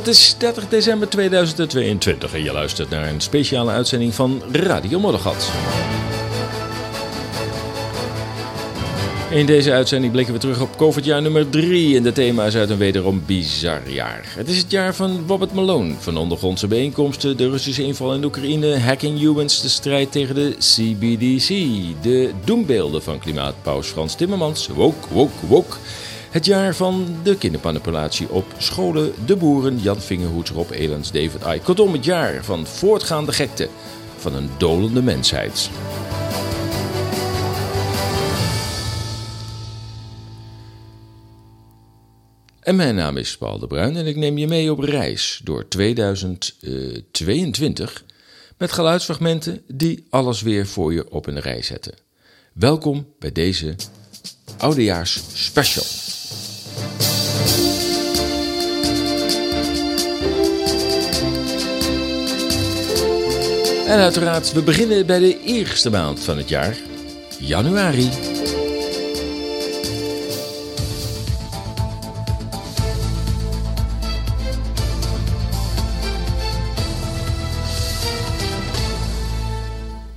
Het is 30 december 2022 en je luistert naar een speciale uitzending van Radio Moddergat. In deze uitzending blikken we terug op COVID-jaar nummer 3 en de thema's uit een wederom bizar jaar. Het is het jaar van Robert Malone, van ondergrondse bijeenkomsten, de Russische inval in Oekraïne, hacking humans, de strijd tegen de CBDC, de doembeelden van klimaatpaus Frans Timmermans, woke, woke, woke. Het jaar van de kindermanipulatie op scholen, de boeren, Jan Vingerhoets, Rob Elens, David Icke. Kortom, het jaar van voortgaande gekte van een dolende mensheid. En mijn naam is Paul de Bruin en ik neem je mee op reis door 2022 met geluidsfragmenten die alles weer voor je op een rij zetten. Welkom bij deze Oudejaars Special. En uiteraard, we beginnen bij de eerste maand van het jaar, januari.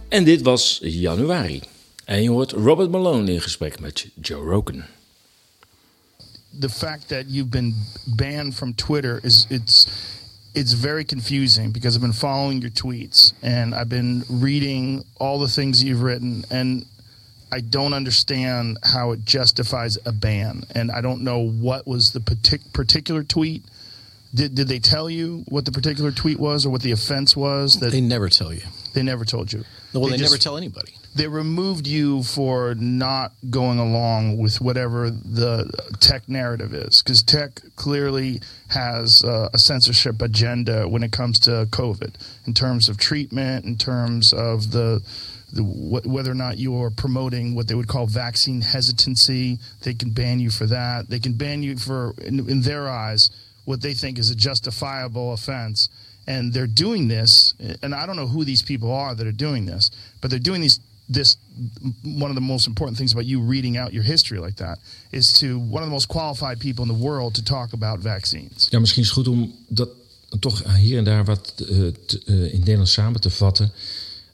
En dit was januari. En je hoort Robert Malone in gesprek met Joe Rogan. The fact that you've been banned from Twitter is it's it's very confusing because I've been following your tweets and I've been reading all the things you've written and I don't understand how it justifies a ban and I don't know what was the partic- particular tweet. Did did they tell you what the particular tweet was or what the offense was that They never tell you. they never told you? Well, they, just- never tell anybody. they removed you for not going along with whatever the tech narrative is because tech clearly has uh, a censorship agenda when it comes to covid in terms of treatment in terms of the, the whether or not you are promoting what they would call vaccine hesitancy they can ban you for that they can ban you for in, in their eyes what they think is a justifiable offense and they're doing this and i don't know who these people are that are doing this but they're doing these this one of the most important things about you reading out your history like that is to one of the most qualified people in the world to talk about vaccines Ja, misschien is het goed om dat toch hier en daar wat eh, te- eh, in het Nederlands samen te vatten.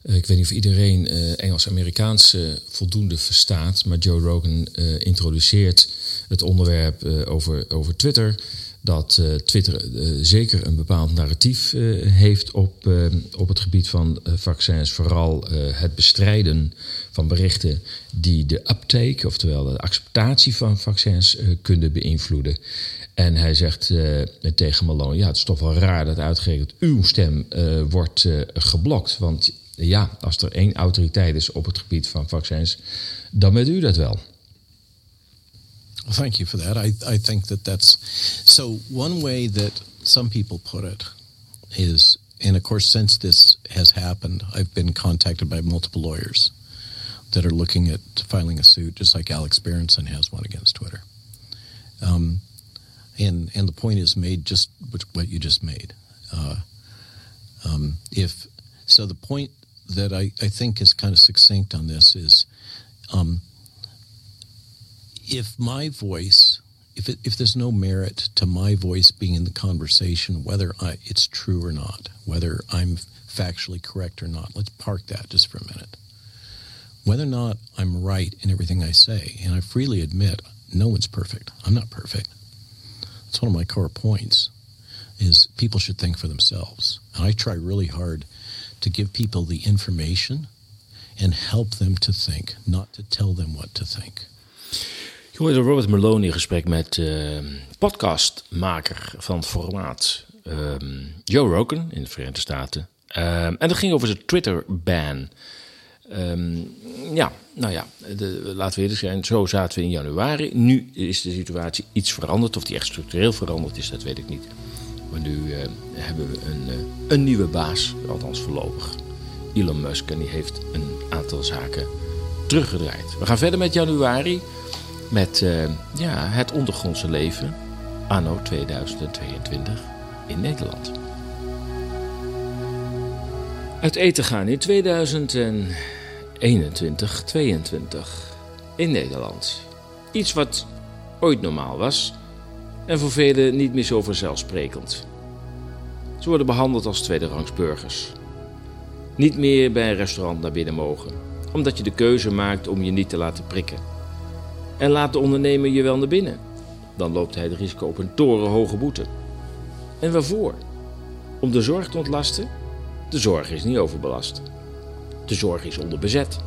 Eh, ik weet niet of iedereen Engels-Amerikaans voldoende verstaat, maar Joe Rogan introduceert het onderwerp over, over Twitter. Dat eh, Twitter eh, zeker een bepaald narratief eh, heeft op, op het gebied van vaccins. Vooral het bestrijden van berichten die de uptake, oftewel de acceptatie van vaccins, kunnen beïnvloeden. En hij zegt tegen Malone: Ja, het is toch wel raar dat uitgerekend uw stem wordt geblokt. Want ja, als er één autoriteit is op het gebied van vaccins, dan bent u dat wel. Well, thank you for that. I, I think that that's so. One way that some people put it is, and of course, since this has happened, I've been contacted by multiple lawyers that are looking at filing a suit, just like Alex Berenson has one against Twitter. Um, and and the point is made just what- you just made. Uh, um, if so, the point that I, I think is kind of succinct on this is. Um, if my voice, if it, if there's no merit to my voice being in the conversation, whether I, it's true or not, whether I'm factually correct or not, let's park that just for a minute. Whether or not I'm right in everything I say, and I freely admit no one's perfect. I'm not perfect. It's one of my core points. Is people should think for themselves, and I try really hard to give people the information and help them to think, not to tell them what to think. Je hoorde Robert Malone in gesprek met eh, podcastmaker van het formaat ehm, Joe Rogan in de Verenigde Staten. Ehm, en dat ging over zijn Twitter-ban. Ehm, ja, nou ja, laten we eerlijk zijn, zo zaten we in januari. Nu is de situatie iets veranderd. Of die echt structureel veranderd is, dat weet ik niet. Maar nu eh, hebben we een, eh, een nieuwe baas, althans voorlopig. Elon Musk, en die heeft een aantal zaken teruggedraaid. We gaan verder met januari met eh, ja, het ondergrondse leven anno 2022 in Nederland. Uit eten gaan in 2021, 22 in Nederland. Iets wat ooit normaal was en voor velen niet meer zo vanzelfsprekend. Ze worden behandeld als tweederangs burgers. Niet meer bij een restaurant naar binnen mogen, omdat je de keuze maakt om je niet te laten prikken. En laat de ondernemer je wel naar binnen. Dan loopt hij het risico op een torenhoge boete. En waarvoor? Om de zorg te ontlasten? De zorg is niet overbelast. De zorg is onderbezet.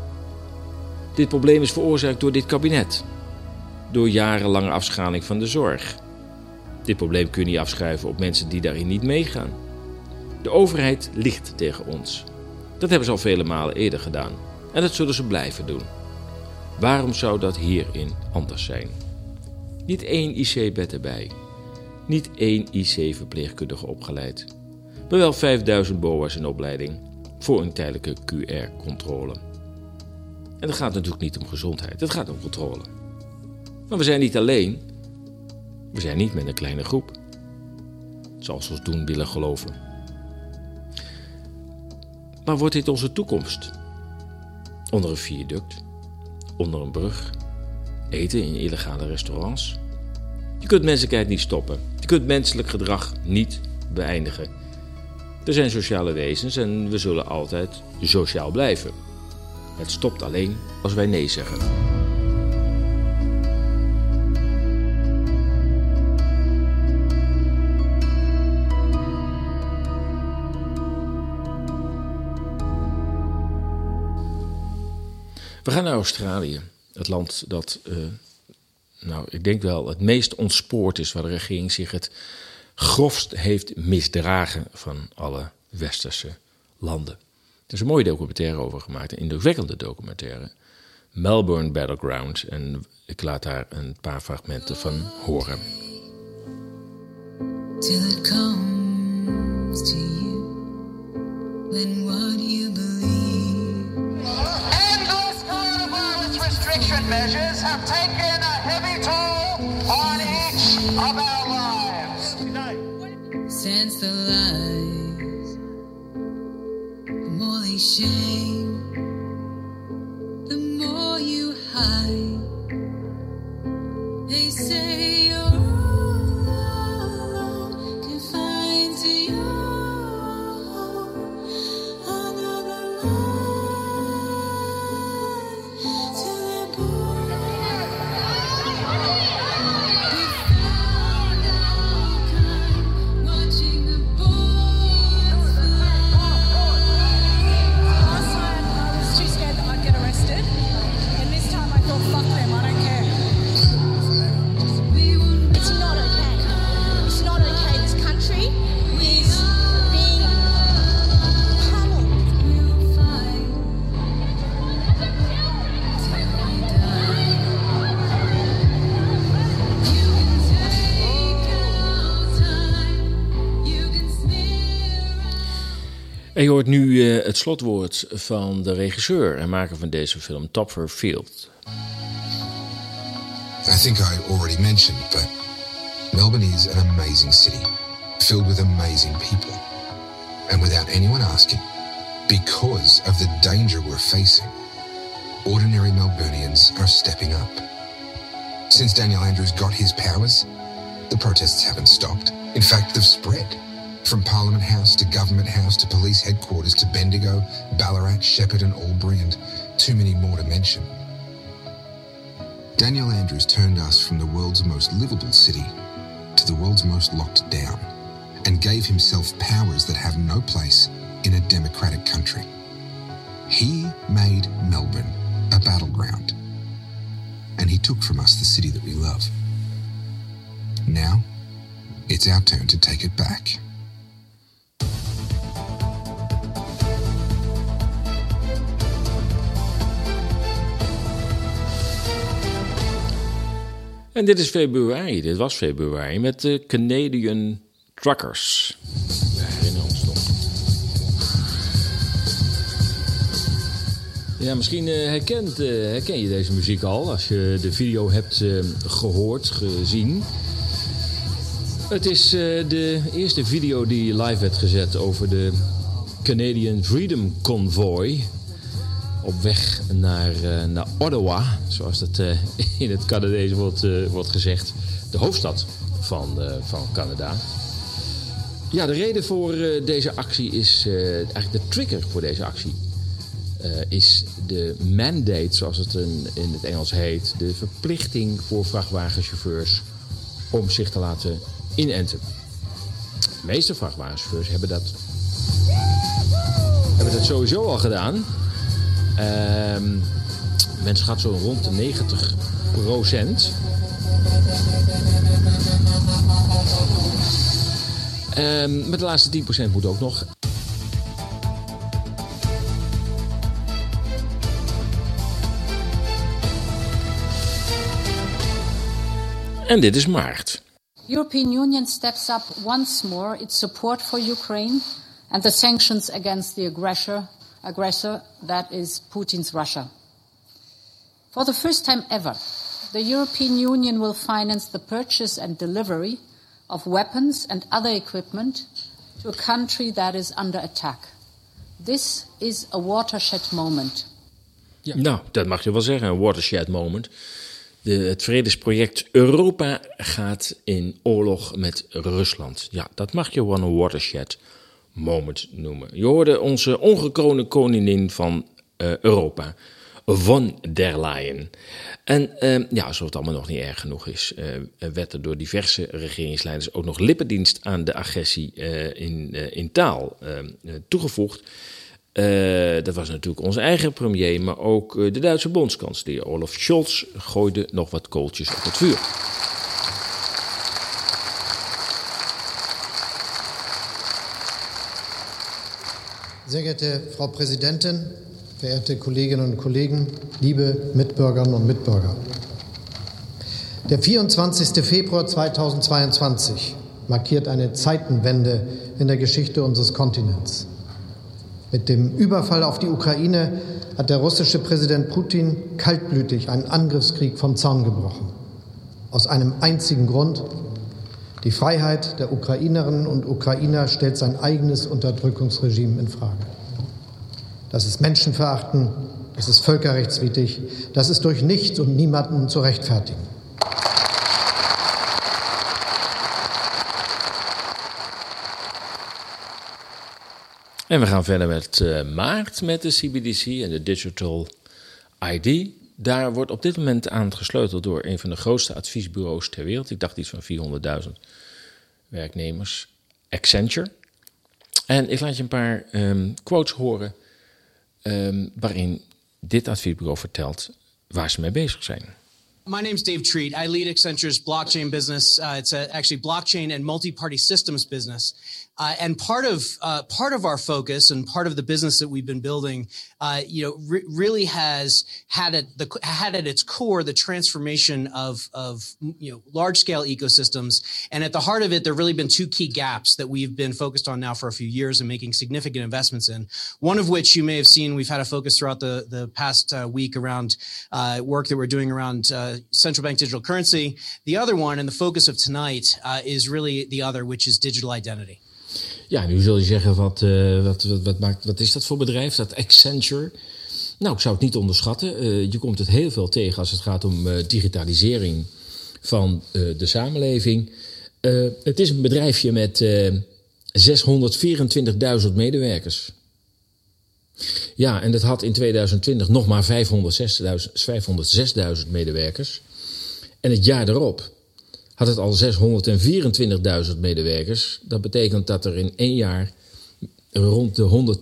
Dit probleem is veroorzaakt door dit kabinet. Door jarenlange afschaling van de zorg. Dit probleem kun je niet afschuiven op mensen die daarin niet meegaan. De overheid ligt tegen ons. Dat hebben ze al vele malen eerder gedaan. En dat zullen ze blijven doen. Waarom zou dat hierin anders zijn? Niet één IC-bed erbij. Niet één IC-verpleegkundige opgeleid. Maar wel 5000 BOA's in opleiding voor een tijdelijke QR-controle. En het gaat natuurlijk niet om gezondheid, het gaat om controle. Maar we zijn niet alleen. We zijn niet met een kleine groep. Zoals we doen willen geloven. Maar wordt dit onze toekomst? Onder een viaduct? Onder een brug? Eten in illegale restaurants? Je kunt menselijkheid niet stoppen. Je kunt menselijk gedrag niet beëindigen. Er zijn sociale wezens en we zullen altijd sociaal blijven. Het stopt alleen als wij nee zeggen. We gaan naar Australië. Het land dat, uh, nou, ik denk wel het meest ontspoord is, waar de regering zich het grofst heeft misdragen van alle westerse landen. Er is een mooie documentaire over gemaakt, een indrukwekkende documentaire. Melbourne Battleground. En ik laat daar een paar fragmenten van horen. Till it comes to you when what you believe. Restriction measures have taken a heavy toll on each of our lives. Since the lies, the more they shame, the more you hide. They say hoort nu eh, het slotwoord van de regisseur en maker van deze film, Topper Field. I think I already mentioned, but Melbourne is an amazing city, filled with amazing people. And without anyone asking, because of the danger we're facing, ordinary Melburnians are stepping up. Since Daniel Andrews got his powers, the protests haven't stopped. In fact, they've spread. From Parliament House to Government House to police headquarters to Bendigo, Ballarat, Shepparton, Albury, and too many more to mention. Daniel Andrews turned us from the world's most livable city to the world's most locked down and gave himself powers that have no place in a democratic country. He made Melbourne a battleground, and he took from us the city that we love. Now, it's our turn to take it back. En dit is februari, dit was februari, met de Canadian Truckers. We herinneren ons nog. Ja, misschien eh, herkent, eh, herken je deze muziek al als je de video hebt eh, gehoord, gezien. Het is de eerste video die live werd gezet over de Canadian Freedom Convoy. Op weg naar, eh, naar Ottawa, zoals dat eh, in het Canadees wordt, eh, wordt gezegd. De hoofdstad van, van Canada. Ja, de reden voor deze actie is, eigenlijk de trigger voor deze actie, is de mandate, zoals het in, in het Engels heet, de verplichting voor vrachtwagenchauffeurs om zich te laten inenten. De meeste vrachtwagenchauffeurs hebben dat, hebben dat sowieso al gedaan. Ehm men schat zo rond de 90 procent. Ehm, met de laatste 10% moet ook nog. En dit is maart. European Union steps up once more its support for Ukraine and the sanctions against the aggressor, aggressor that is Putin's Russia. For the first time ever, the European Union will finance the purchase and delivery of weapons and other equipment to a country that is under attack. This is a watershed moment. Nou, dat mag je wel zeggen, een watershed moment. De, het vredesproject Europa gaat in oorlog met Rusland. Ja, dat mag je wel een watershed moment noemen. Je hoorde onze ongekroonde koningin van uh, Europa, von der Leyen. En uh, ja, alsof het allemaal nog niet erg genoeg is, uh, werd er door diverse regeringsleiders ook nog lippendienst aan de agressie in, in taal toegevoegd. Uh, dat was natuurlijk onze eigen premier, maar ook de Duitse bondskanselier Olaf Scholz gooide nog wat kooltjes op het vuur. Sehr geehrte Frau Präsidentin, verehrte Kolleginnen und Kollegen, liebe Mitbürgerinnen und Mitbürger. Der 24. Februar 2022 markiert eine Zeitenwende in der Geschichte unseres Kontinents. Mit dem Überfall auf die Ukraine hat der russische Präsident Putin kaltblütig einen Angriffskrieg vom Zaun gebrochen. Aus einem einzigen Grund. Die Freiheit der Ukrainerinnen und Ukrainer stellt sein eigenes Unterdrückungsregime in Frage. Das ist Menschenverachten, das ist völkerrechtswidrig, das ist durch nichts und niemanden zu rechtfertigen. En we gaan verder met uh, maart met de CBDC en de Digital ID. Daar wordt op dit moment aan gesleuteld door een van de grootste adviesbureaus ter wereld. Ik dacht iets van 400.000 werknemers. Accenture. En ik laat je een paar um, quotes horen um, waarin dit adviesbureau vertelt waar ze mee bezig zijn. My name's Dave Treat. I lead Accenture's blockchain business. Uh, it's a, actually blockchain and multi-party systems business. Uh, and part of uh, part of our focus and part of the business that we've been building, uh, you know, re- really has had at the had at its core the transformation of of you know large scale ecosystems. And at the heart of it, there've really been two key gaps that we've been focused on now for a few years and making significant investments in. One of which you may have seen, we've had a focus throughout the the past uh, week around uh, work that we're doing around central bank digital currency. The other one, and the focus of tonight, is really the other, which is digital identity. Ja, nu zul je zeggen, wat, uh, wat, wat, wat, maakt, wat is dat voor bedrijf, dat Accenture? Nou, ik zou het niet onderschatten. Uh, je komt het heel veel tegen als het gaat om uh, digitalisering van de samenleving. het is een bedrijfje met 624.000 medewerkers. Ja, en dat had in 2020 nog maar 506.000 medewerkers. En het jaar erop had het al 624.000 medewerkers. Dat betekent dat er in één jaar rond de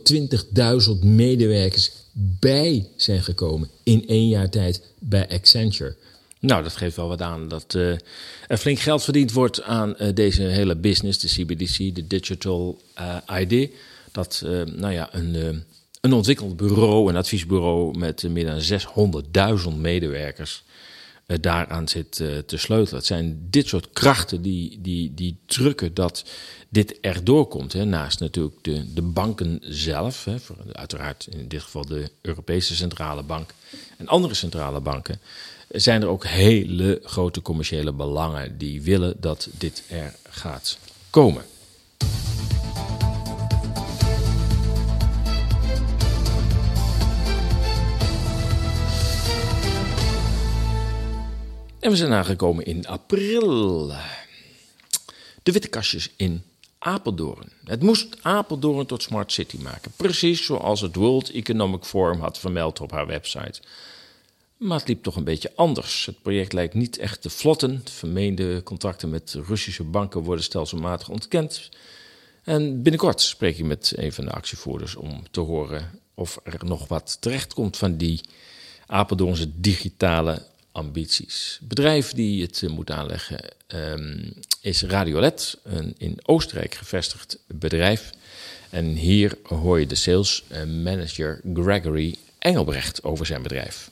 120.000 medewerkers bij zijn gekomen. In één jaar tijd bij Accenture. Nou, dat geeft wel wat aan dat uh, er flink geld verdiend wordt aan uh, deze hele business, de CBDC, de Digital uh, ID. Dat, nou ja, een, een ontwikkeld bureau, een adviesbureau met meer dan 600.000 medewerkers daaraan zit te sleutelen. Het zijn dit soort krachten die, die, die drukken dat dit erdoor komt. Hè. Naast natuurlijk de, de banken zelf, hè, voor, uiteraard in dit geval de Europese Centrale Bank en andere centrale banken, zijn er ook hele grote commerciële belangen die willen dat dit er gaat komen. En we zijn aangekomen in april. De witte kastjes in Apeldoorn. Het moest Apeldoorn tot Smart City maken. Precies zoals het World Economic Forum had vermeld op haar website. Maar het liep toch een beetje anders. Het project lijkt niet echt te vlotten. Vermeende contracten met Russische banken worden stelselmatig ontkend. En binnenkort spreek ik met een van de actievoerders om te horen of er nog wat terecht komt van die Apeldoornse digitale ambities. Het bedrijf die het eh, moet aanleggen um, is Radiolet, een in Oostenrijk gevestigd bedrijf. En hier hoor je de sales manager Gregory Engelbrecht over zijn bedrijf.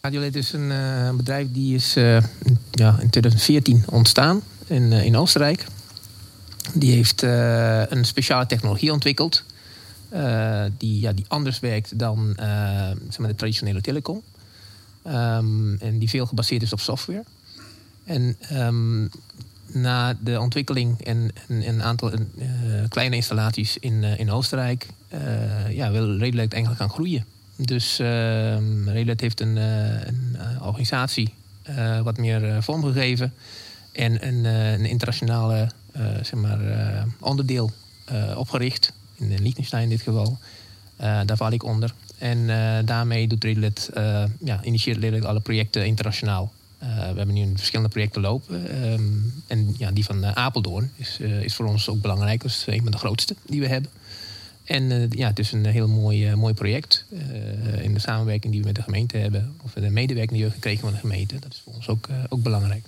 Radiolet is een uh, bedrijf die is ja, in 2014 ontstaan in, in Oostenrijk. Die heeft een speciale technologie ontwikkeld. die, ja, die anders werkt dan zeg maar de traditionele telecom. Um, en die veel gebaseerd is op software. En um, na de ontwikkeling en een aantal uh, kleine installaties in, uh, in Oostenrijk, uh, ja, wil Redlet eigenlijk gaan groeien. Dus Redlet heeft een, een organisatie wat meer vorm gegeven en een, een internationale zeg maar, onderdeel opgericht, in Liechtenstein in dit geval. daar val ik onder. En uh, daarmee doet uh, ja, initieert Redlet alle projecten internationaal. Uh, we hebben nu verschillende projecten lopen. Um, en ja, die van Apeldoorn is, is voor ons ook belangrijk. Dat is een van de grootste die we hebben. En ja, het is een heel mooi, mooi project. in de samenwerking die we met de gemeente hebben. Of de medewerking die we gekregen van de gemeente. Dat is voor ons ook, ook belangrijk.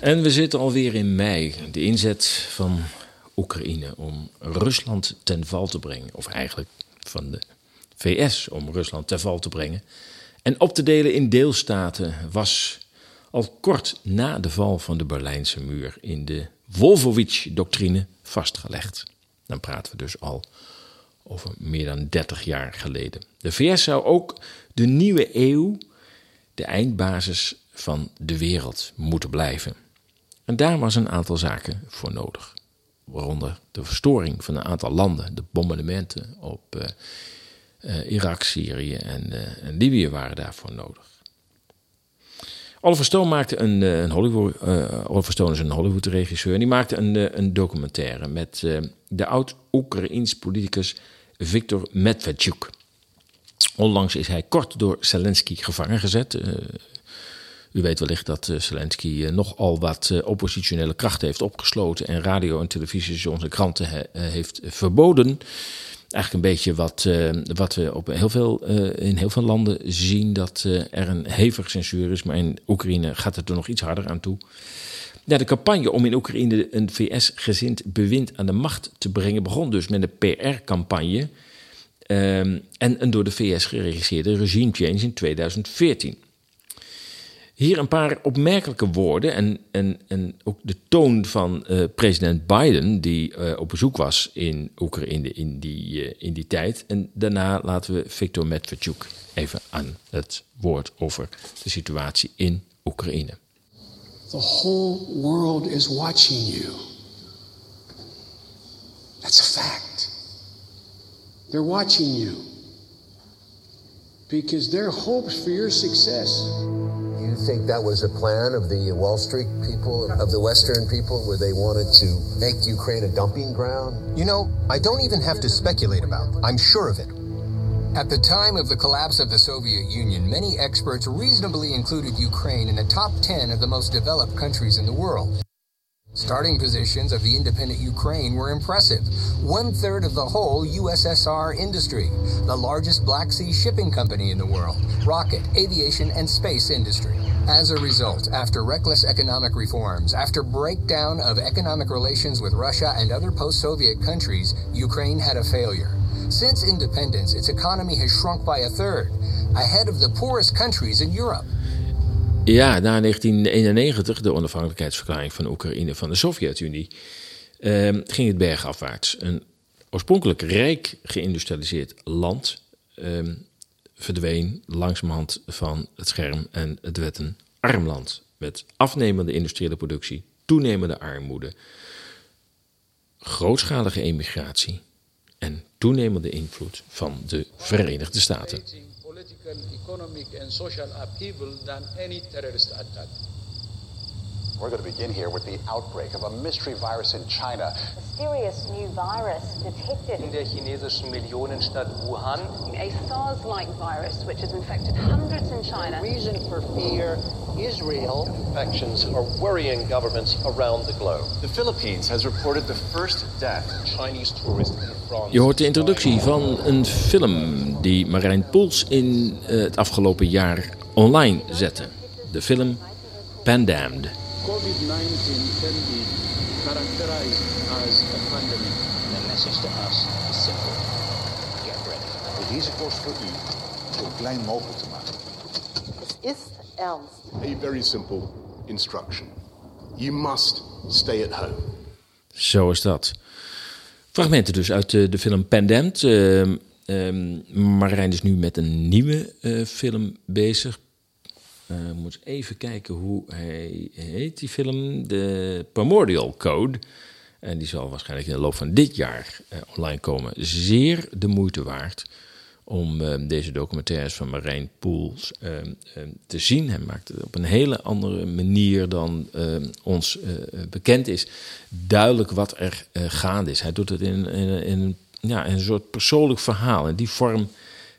En we zitten alweer in mei. De inzet van Oekraïne om Rusland ten val te brengen. Of eigenlijk van de VS om Rusland ten val te brengen. En op te delen in deelstaten was al kort na de val van de Berlijnse muur in de Wolfowitz-doctrine vastgelegd. Dan praten we dus al over meer dan 30 jaar geleden. De VS zou ook de nieuwe eeuw de eindbasis van de wereld moeten blijven. En daar was een aantal zaken voor nodig. Waaronder de verstoring van een aantal landen, de bombardementen op uh, uh, Irak, Syrië en, uh, en, Libië waren daarvoor nodig. Oliver Stone maakte een, een Hollywood, Oliver Stone is een Hollywood-regisseur, en die maakte een, een documentaire met de oud-Oekraïns politicus Viktor Medvedchuk. Onlangs is hij kort door Zelensky gevangen gezet. U weet wellicht dat uh, Zelensky uh, nogal wat uh, oppositionele krachten heeft opgesloten en radio- en televisiestations en kranten he, heeft verboden. Eigenlijk een beetje wat, wat we op heel veel, in heel veel landen zien, dat er een hevig censuur is, maar in Oekraïne gaat het er nog iets harder aan toe. De campagne om in Oekraïne een VS-gezind bewind aan de macht te brengen begon dus met een PR-campagne um, en een door de VS geregisseerde regime change in 2014. Hier een paar opmerkelijke woorden en, en, en ook de toon van uh, president Biden, die uh, op bezoek was in Oekraïne in die, uh, in die tijd. En daarna laten we Viktor Medvedchuk even aan het woord over de situatie in Oekraïne. The whole world is watching you. That's a fact. They're watching you. Because their hopes for your success you think that was a plan of the Wall Street people, of the Western people, where they wanted to make Ukraine a dumping ground? You know, I don't even have to speculate about. I'm sure of it. At the time of the collapse of the Soviet Union, many experts reasonably included Ukraine in the top 10 of the most developed countries in the world. Starting positions of the independent Ukraine were impressive. One third of the whole USSR industry, the largest Black Sea shipping company in the world, rocket, aviation, and space industry. As a result, after reckless economic reforms, after breakdown of economic relations with Russia and other post Soviet countries, Ukraine had a failure. Since independence, its economy has shrunk by a third, ahead of the poorest countries in Europe. Ja, na 1991, de onafhankelijkheidsverklaring van Oekraïne van de Sovjet-Unie, eh, ging het bergafwaarts. Een oorspronkelijk rijk geïndustrialiseerd land eh, verdween langzamerhand van het scherm en het werd een arm land. Met afnemende industriële productie, toenemende armoede, grootschalige emigratie en toenemende invloed van de Verenigde Staten. Political, economic, and social upheaval than any terrorist attack. We're going to begin here with the outbreak of a mystery virus in China. Mysterious new virus detected in der chinesischen Millionenstadt Wuhan. A SARS-like virus which has infected hundreds in China. The reason for fear is real. Infections are worrying governments around the globe. The Philippines has reported the first death. Of Chinese tourists in France. Je hoort de introductie van een film die Marijn Poels in uh, het afgelopen jaar online zette. De film Pandemd. COVID-19 can be characterized as a pandemic. The message to us is simple. Get ready. De risico's voor u zo klein mogelijk te maken. Het is ernst. A very simple instruction. You must stay at home. Zo is dat. Fragmenten dus uit de, de film Pandemd. Uh, uh, Marijn is nu met een nieuwe uh, film bezig. Uh, moet even kijken hoe hij heet, die film. De Primordial Code. En die zal waarschijnlijk in de loop van dit jaar online komen. Zeer de moeite waard om uh, deze documentaires van Marijn Poels te zien. Hij maakt het op een hele andere manier dan ons bekend is. Duidelijk wat er gaande is. Hij doet het in, in, ja, in een soort persoonlijk verhaal. In die vorm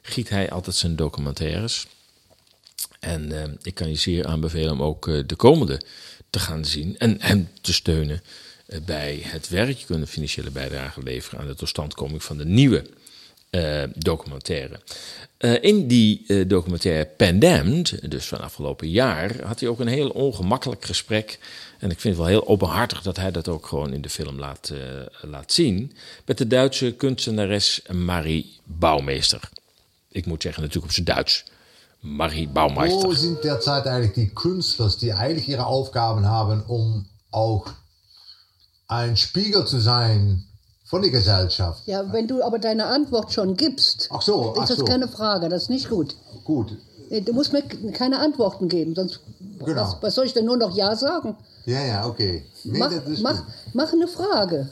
giet hij altijd zijn documentaires. En ik kan je zeer aanbevelen om ook de komende te gaan zien en hem te steunen bij het werk. Je kunt een financiële bijdrage leveren aan de totstandkoming van de nieuwe documentaire. in die documentaire Pandemd, dus van afgelopen jaar, had hij ook een heel ongemakkelijk gesprek. En ik vind het wel heel openhartig dat hij dat ook gewoon in de film laat, laat zien. Met de Duitse kunstenares Marie Bouwmeester. Ik moet zeggen, natuurlijk op zijn Duits. Marie Baumeister. Wo sind derzeit eigentlich die Künstler, die eigentlich ihre Aufgaben haben, um auch ein Spiegel zu sein von der Gesellschaft? Ja, wenn du aber deine Antwort schon gibst, ach so, ach ist das so. keine Frage, das ist nicht gut. Gut. Du musst mir keine Antworten geben, sonst Genau. was, was soll ich denn nur noch Ja sagen? Ja, ja, okay. Nee, mach, mach, gut. mach eine Frage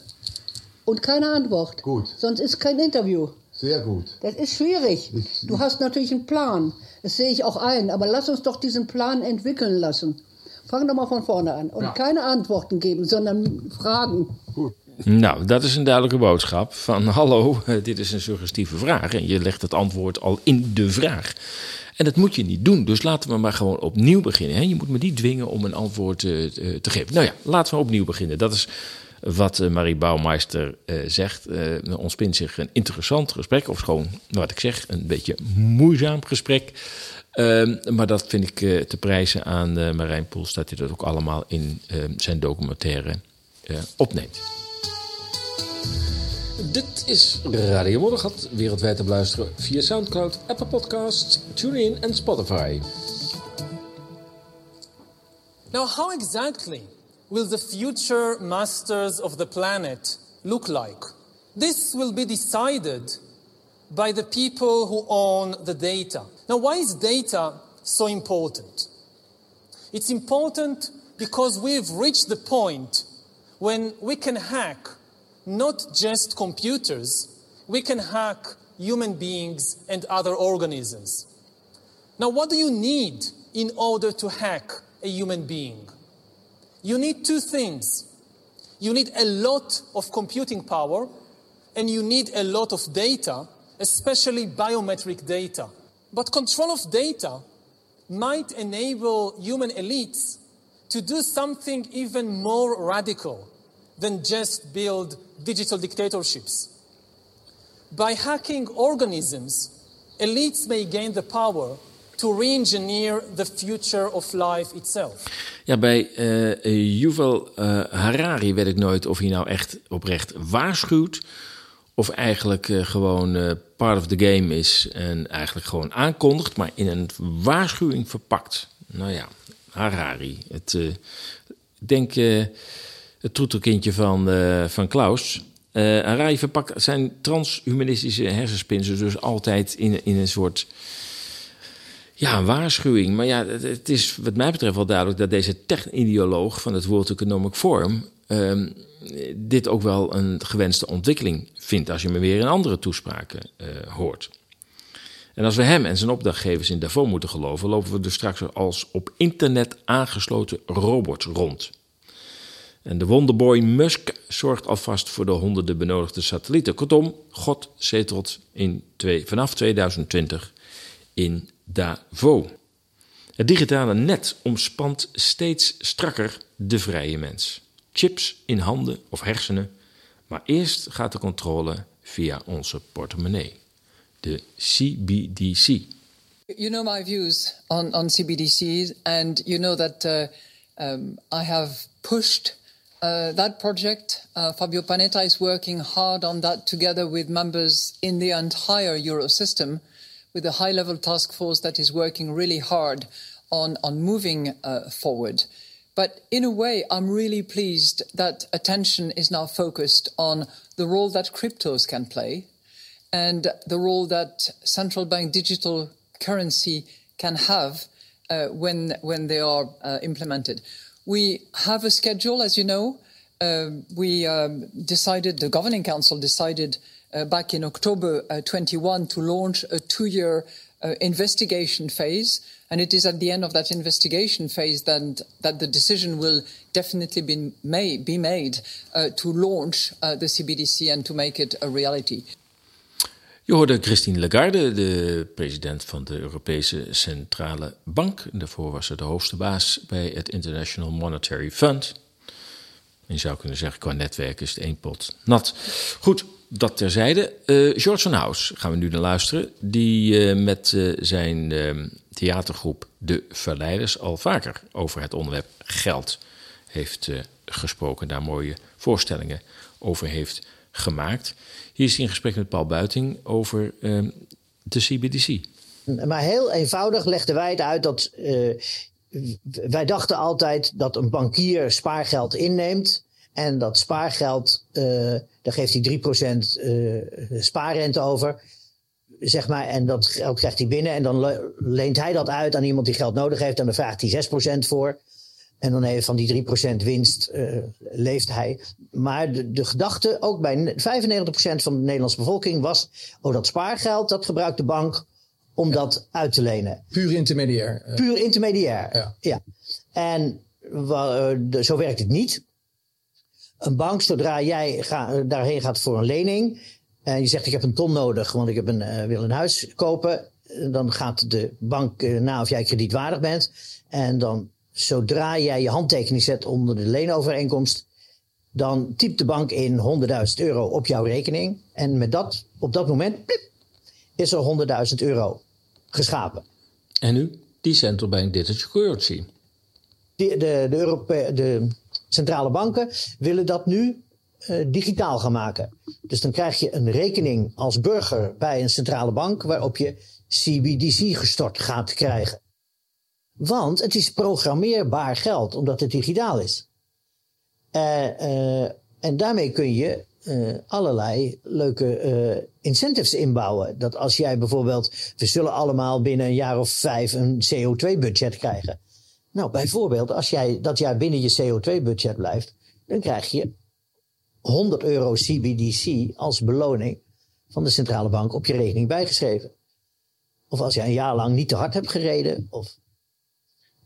und keine Antwort. Gut. Sonst ist kein Interview. Sehr gut. Das ist schwierig. Du hast natürlich einen Plan. Das sehe ich auch ein. Aber lass uns doch diesen Plan entwickeln lassen. Fang doch mal von vorne an. Und Ja. keine Antworten geben, sondern Fragen. Nou, dat is een duidelijke boodschap van hallo, eh, dit is een suggestieve vraag. En je legt het antwoord al in de vraag. En dat moet je niet doen. Dus laten we maar gewoon opnieuw beginnen. Hè? Je moet me niet dwingen om een antwoord eh, te te geven. Nou ja, laten we opnieuw beginnen. Dat is wat eh, Marie Bouwmeister eh, zegt. Eh ontspint zich een interessant gesprek. Of gewoon, wat ik zeg, een beetje moeizaam gesprek. Ehm, maar dat vind ik eh, te prijzen aan eh, Marijn Poels... dat hij dat ook allemaal in eh, zijn documentaire eh, opneemt. Dit is Radio Moddergat, wereldwijd te beluisteren via Soundcloud, Apple Podcasts, TuneIn en Spotify. Now, how exactly will the future masters of the planet look like? This will be decided by the people who own the data. Now, why is data so important? It's important because we've reached the point when we can hack not just computers, we can hack human beings and other organisms. Now, what do you need in order to hack a human being? You need two things. You need a lot of computing power, and you need a lot of data, especially biometric data. But control of data might enable human elites to do something even more radical than just build digital dictatorships. By hacking organisms, elites may gain the power to re-engineer the future of life itself. Ja, bij eh Yuval eh, Harari weet ik nooit of hij nou echt oprecht waarschuwt. Of eigenlijk eh, gewoon part of the game is en eigenlijk gewoon aankondigt, maar in een waarschuwing verpakt. Nou ja, Harari. Ik denk het troetelkindje van, eh, van Klaus. Eh Harari verpakt zijn transhumanistische hersenspinsels dus altijd in, in een soort ja, waarschuwing. Maar ja, het, is wat mij betreft wel duidelijk dat deze tech-ideoloog van het World Economic Forum ehm, dit ook wel een gewenste ontwikkeling vindt als je me weer in andere toespraken eh, hoort. En als we hem en zijn opdrachtgevers in Davos moeten geloven, lopen we er straks als op internet aangesloten robots rond. En de wonderboy Musk zorgt alvast voor de honderden benodigde satellieten. Kortom, God zetelt in twee, vanaf 2020 in Davos. Het digitale net omspant steeds strakker de vrije mens. Chips in handen of hersenen, maar eerst gaat de controle via onze portemonnee. De CBDC. You know my views on, on CBDCs, and you know that uh, um, I have pushed uh, that project. Uh, Fabio Panetta is working hard on that together with members in the entire Eurosystem, with a high level task force that is working really hard on, on moving uh, forward. But in a way, I'm really pleased that attention is now focused on the role that cryptos can play and the role that central bank digital currency can have uh, when, when they are uh, implemented. We have a schedule, as you know. Uh, we um, decided, the Governing Council decided uh, back in October uh, 21 to launch a two year uh, investigation phase. And it is at the end of that investigation phase that, that the decision will definitely be made, be made to launch the CBDC and to make it a reality. Je hoorde Christine Lagarde, de president van de Europese Centrale Bank. Daarvoor was ze de hoogste baas bij het International Monetary Fund. je zou kunnen zeggen, qua netwerk is het één pot nat. Goed, dat terzijde. Uh, George van House gaan we nu naar luisteren. Die uh, met uh, zijn theatergroep De Verleiders al vaker over het onderwerp geld heeft gesproken. Daar mooie voorstellingen over heeft gemaakt. Hier is hij in gesprek met Paul Buiting over ehm, de CBDC. Maar heel eenvoudig legden wij het uit dat wij dachten altijd dat een bankier spaargeld inneemt. En dat spaargeld, uh, daar geeft hij 3% uh, spaarrente over. Zeg maar, en dat geld krijgt hij binnen. En dan leent hij dat uit aan iemand die geld nodig heeft. En dan vraagt hij 6% voor. En dan heeft van die 3% winst uh, leeft hij. Maar de, de gedachte, ook bij 95% van de Nederlandse bevolking, was: oh, dat spaargeld, dat gebruikt de bank om dat uit te lenen. Puur intermediair. Puur intermediair, ja. ja. En zo werkt het niet. Een bank, zodra jij ga, daarheen gaat voor een lening. En je zegt: Ik heb een ton nodig, want ik heb een, uh, wil een huis kopen. Dan gaat de bank na of jij kredietwaardig bent. En dan, zodra jij je handtekening zet onder de leenovereenkomst. Dan typt de bank in 100.000 euro op jouw rekening. En met dat, op dat moment plip, is er 100.000 euro geschapen. En nu? Die central bank digital currency. De, de, de, Europe, de centrale banken willen dat nu uh, digitaal gaan maken. Dus dan krijg je een rekening als burger bij een centrale bank waarop je CBDC gestort gaat krijgen. Want het is programmeerbaar geld, omdat het digitaal is. Uh, uh, en daarmee kun je allerlei leuke incentives inbouwen. Dat als jij bijvoorbeeld, we zullen allemaal binnen een jaar of vijf een CO2-budget krijgen. Nou, bijvoorbeeld, als jij dat jaar binnen je CO2-budget blijft, dan krijg je 100 euro CBDC als beloning van de centrale bank op je rekening bijgeschreven. Of als je een jaar lang niet te hard hebt gereden. Of...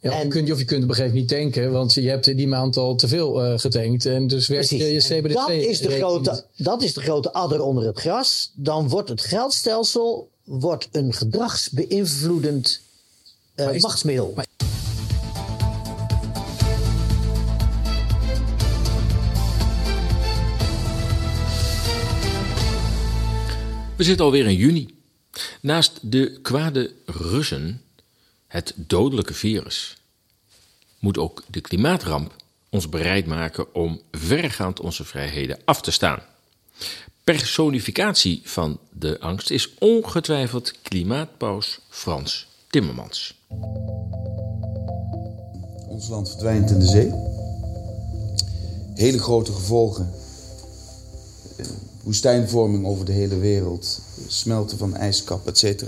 Ja, en, of, je kunt, of je kunt op een gegeven moment niet tanken, want je hebt die maand al te veel uh, getankt. En dus werkt je, je CBDC. Dat is, de grote, dat is de grote adder onder het gras. Dan wordt het geldstelsel wordt een gedragsbeïnvloedend uh, machtsmiddel. Maar We zitten alweer in juni. Naast de kwade Russen, het dodelijke virus, moet ook de klimaatramp ons bereid maken om verregaand onze vrijheden af te staan. Personificatie van de angst is ongetwijfeld klimaatpaus Frans Timmermans. Ons land verdwijnt in de zee. Hele grote gevolgen woestijnvorming over de hele wereld, smelten van ijskap, etc.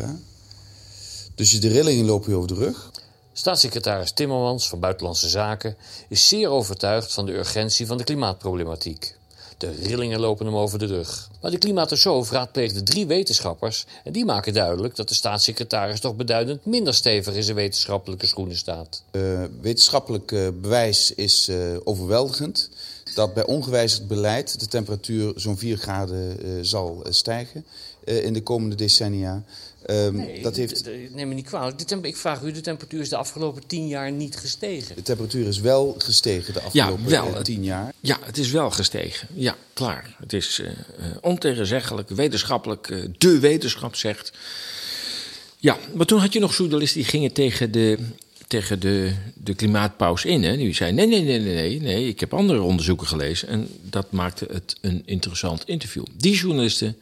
Dus je de rillingen lopen je over de rug. Staatssecretaris Timmermans van Buitenlandse Zaken is zeer overtuigd van de urgentie van de klimaatproblematiek. De rillingen lopen hem over de rug. Maar de klimatosoof raadpleegde drie wetenschappers... en die maken duidelijk dat de staatssecretaris toch beduidend minder stevig in zijn wetenschappelijke schoenen staat. Uh, wetenschappelijk uh, bewijs is uh, overweldigend dat bij ongewijzigd beleid de temperatuur zo'n 4 graden zal stijgen in de komende decennia. Um, nee, dat heeft... neem me niet kwalijk. Ik vraag u, de temperatuur is de afgelopen tien jaar niet gestegen. De temperatuur is wel gestegen de afgelopen ja, wel. tien jaar. Ja, het is wel gestegen. Ja, klaar. Het is uh, ontegenzeggelijk, wetenschappelijk. Uh, de wetenschap zegt. Ja, maar toen had je nog journalisten die gingen tegen de, tegen de, de klimaatpauze in. Hè? Die zeiden: nee, nee, nee, nee, nee, nee, ik heb andere onderzoeken gelezen. En dat maakte het een interessant interview. Die journalisten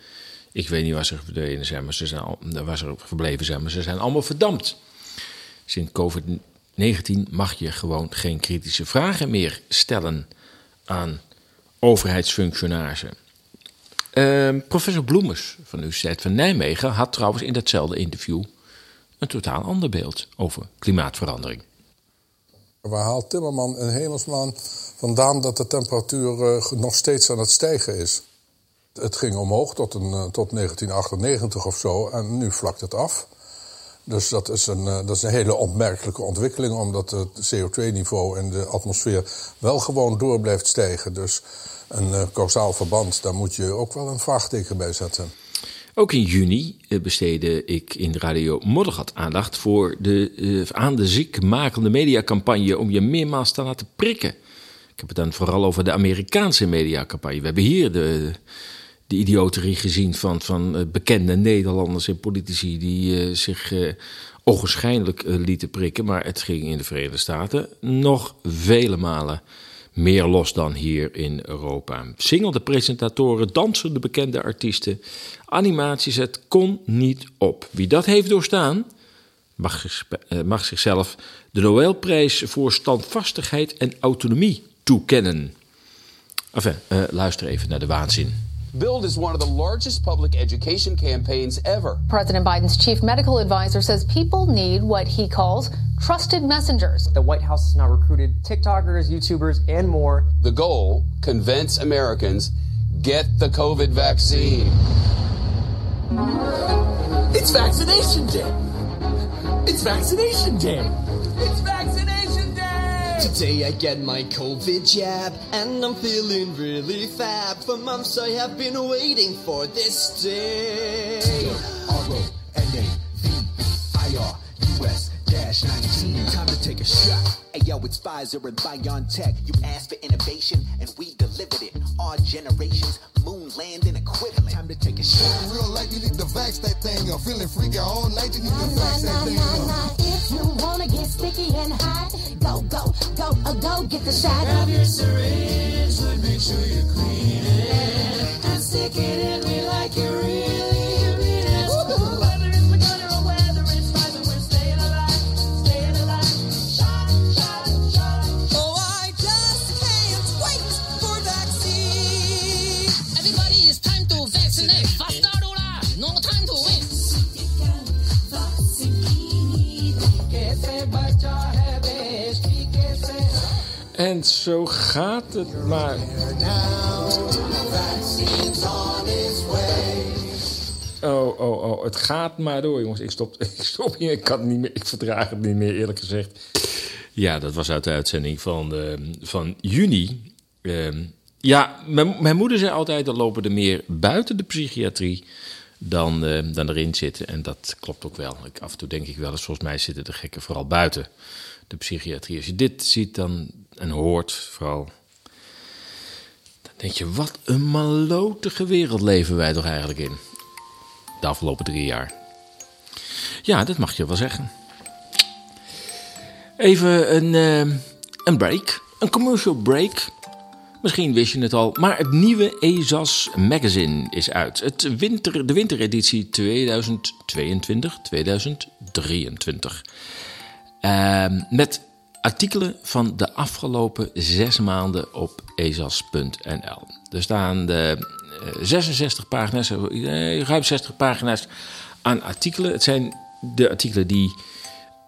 ik weet niet waar ze verdwenen zijn, maar ze zijn al, waar ze gebleven zijn, maar ze zijn allemaal verdampt. Sinds COVID-19 mag je gewoon geen kritische vragen meer stellen aan overheidsfunctionarissen. Uh, professor Bloemers van de Universiteit van Nijmegen had trouwens in datzelfde interview een totaal ander beeld over klimaatverandering. Waar haalt Timmerman en hemelsman vandaan dat de temperatuur uh, nog steeds aan het stijgen is? Het ging omhoog tot, een, eh, tot 1998 of zo en nu vlakt het af. Dus dat is, een, eh, dat is een hele opmerkelijke ontwikkeling, omdat het CO2-niveau in de atmosfeer wel gewoon door blijft stijgen. Dus een uh, causaal verband, daar moet je ook wel een vraagteken bij zetten. Ook in juni besteedde ik in radio Moddergat aandacht voor de, aan de ziekmakende mediacampagne om je meermaals te laten prikken. Ik heb het dan vooral over de Amerikaanse mediacampagne. We hebben hier de, de idioterie gezien van, van uh, bekende Nederlanders en politici die uh, zich uh, ogenschijnlijk lieten prikken. Maar het ging in de Verenigde Staten nog vele malen meer los dan hier in Europa. Singelde presentatoren, dansende bekende artiesten, animaties, het kon niet op. Wie dat heeft doorstaan, mag, mag zichzelf de Nobelprijs voor standvastigheid en autonomie toekennen. Enfin, luister even naar de waanzin. Billed as one of the largest public education campaigns ever. President Biden's chief medical advisor says people need what he calls trusted messengers. The White House has now recruited TikTokers, YouTubers, and more. The goal convince Americans get the COVID vaccine. It's vaccination day. It's vaccination day. It's vaccination Today I get my COVID jab, and I'm feeling really fab. For months I have been waiting for this day. R-O-N-A-V-I-R-U-S dash 19. Time to take a shot. Hey yo, it's Pfizer and BioNTech. You asked for innovation, and we delivered it. Our generation's moon. Time to take a shot. Real life, you need to vax that thing up. Feeling freaky all night, you need to vax that thing up. If you wanna get sticky and hot, go, go, go, uh, go get the shot. Grab your syringe, but make sure you clean it. And stick it in En zo gaat het maar. Oh, oh, oh. Het gaat maar door, jongens. Ik stop, ik stop hier. Ik, kan niet meer, ik verdraag het niet meer, eerlijk gezegd. Ja, dat was uit de uitzending van, van juni. Uh, ja, mijn, moeder zei altijd... er lopen er meer buiten de psychiatrie dan, uh, dan erin zitten. En dat klopt ook wel. Ik, af en toe denk ik wel eens... volgens mij zitten de gekken vooral buiten de psychiatrie. Als je dit ziet dan, en hoort vooral... dan denk je... wat een malotige wereld leven wij toch eigenlijk in de afgelopen drie jaar. Ja, dat mag je wel zeggen. Even een, uh, een break. Een commercial break. Misschien wist je het al, maar het nieuwe ESAS Magazine is uit. Het winter, de wintereditie 2022-2023. Uh, met artikelen van de afgelopen zes maanden op ezas.nl. Er staan de 66 pagina's, ruim 60 pagina's aan artikelen. Het zijn de artikelen die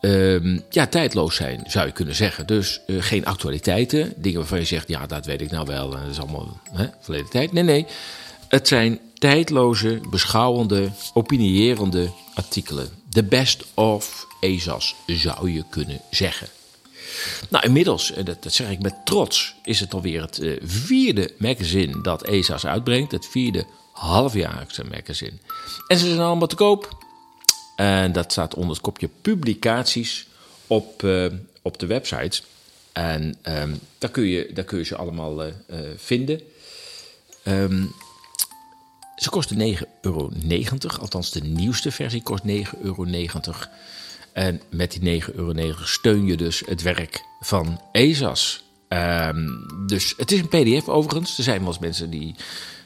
ehm, ja, tijdloos zijn, zou je kunnen zeggen. Dus eh, geen actualiteiten, dingen waarvan je zegt, ja, dat weet ik nou wel, dat is allemaal hè, verleden tijd. Nee, nee, het zijn tijdloze, beschouwende, opinierende artikelen. The best of ESA's, zou je kunnen zeggen. Nou, inmiddels, en dat, dat zeg ik met trots, is het alweer het eh, vierde magazine dat ESA's uitbrengt. Het vierde halfjaarlijkse magazine. En ze zijn allemaal te koop. En dat staat onder het kopje publicaties op, eh, op de website. En ehm, daar, kun je, daar kun je ze allemaal eh, eh, vinden. Ehm, ze kosten 9,90 euro. Althans, de nieuwste versie kost 9,90 euro. En met die 9,90 euro steun je dus het werk van ESAS. Ehm, dus het is een pdf overigens. Er zijn wel eens mensen die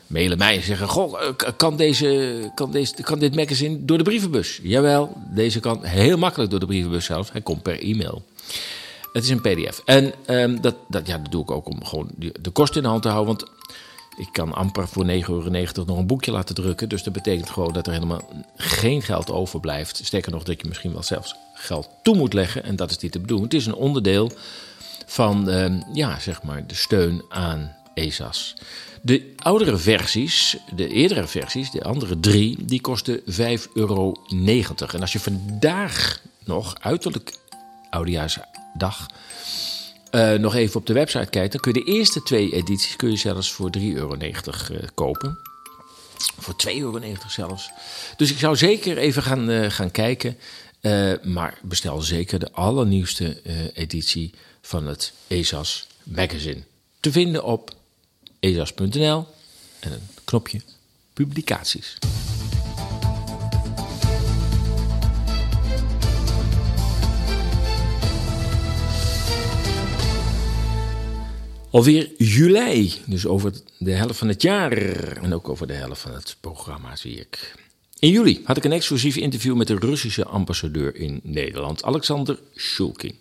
mailen mij en zeggen... Goh, eh, kan, deze, kan, deze, kan dit magazine door de brievenbus? Jawel, deze kan heel makkelijk door de brievenbus zelf. Hij komt per e-mail. Het is een pdf. En ehm, dat, dat, ja, dat doe ik ook om gewoon de, de kosten in de hand te houden. Want ik kan amper voor 9,90 euro nog een boekje laten drukken. Dus dat betekent gewoon dat er helemaal geen geld overblijft. Sterker nog, dat je misschien wel zelfs geld toe moet leggen. En dat is niet te bedoelen. Het is een onderdeel van ehm, ja, zeg maar de steun aan ESA's. De oudere versies, de eerdere versies, de andere drie, die kosten 5,90 euro. En als je vandaag nog, uiterlijk oudejaarsdag, eh, nog even op de website kijkt, dan kun je de eerste twee edities kun je zelfs voor 3,90 euro eh, kopen. Voor 2,90 euro zelfs. Dus ik zou zeker even gaan, eh, gaan kijken. Maar bestel zeker de allernieuwste editie van het ESAS magazine. Te vinden op esas.nl en een knopje publicaties. Alweer juli, dus over de helft van het jaar en ook over de helft van het programma zie ik. In juli had ik een exclusief interview met de Russische ambassadeur in Nederland, Alexander Shulkin.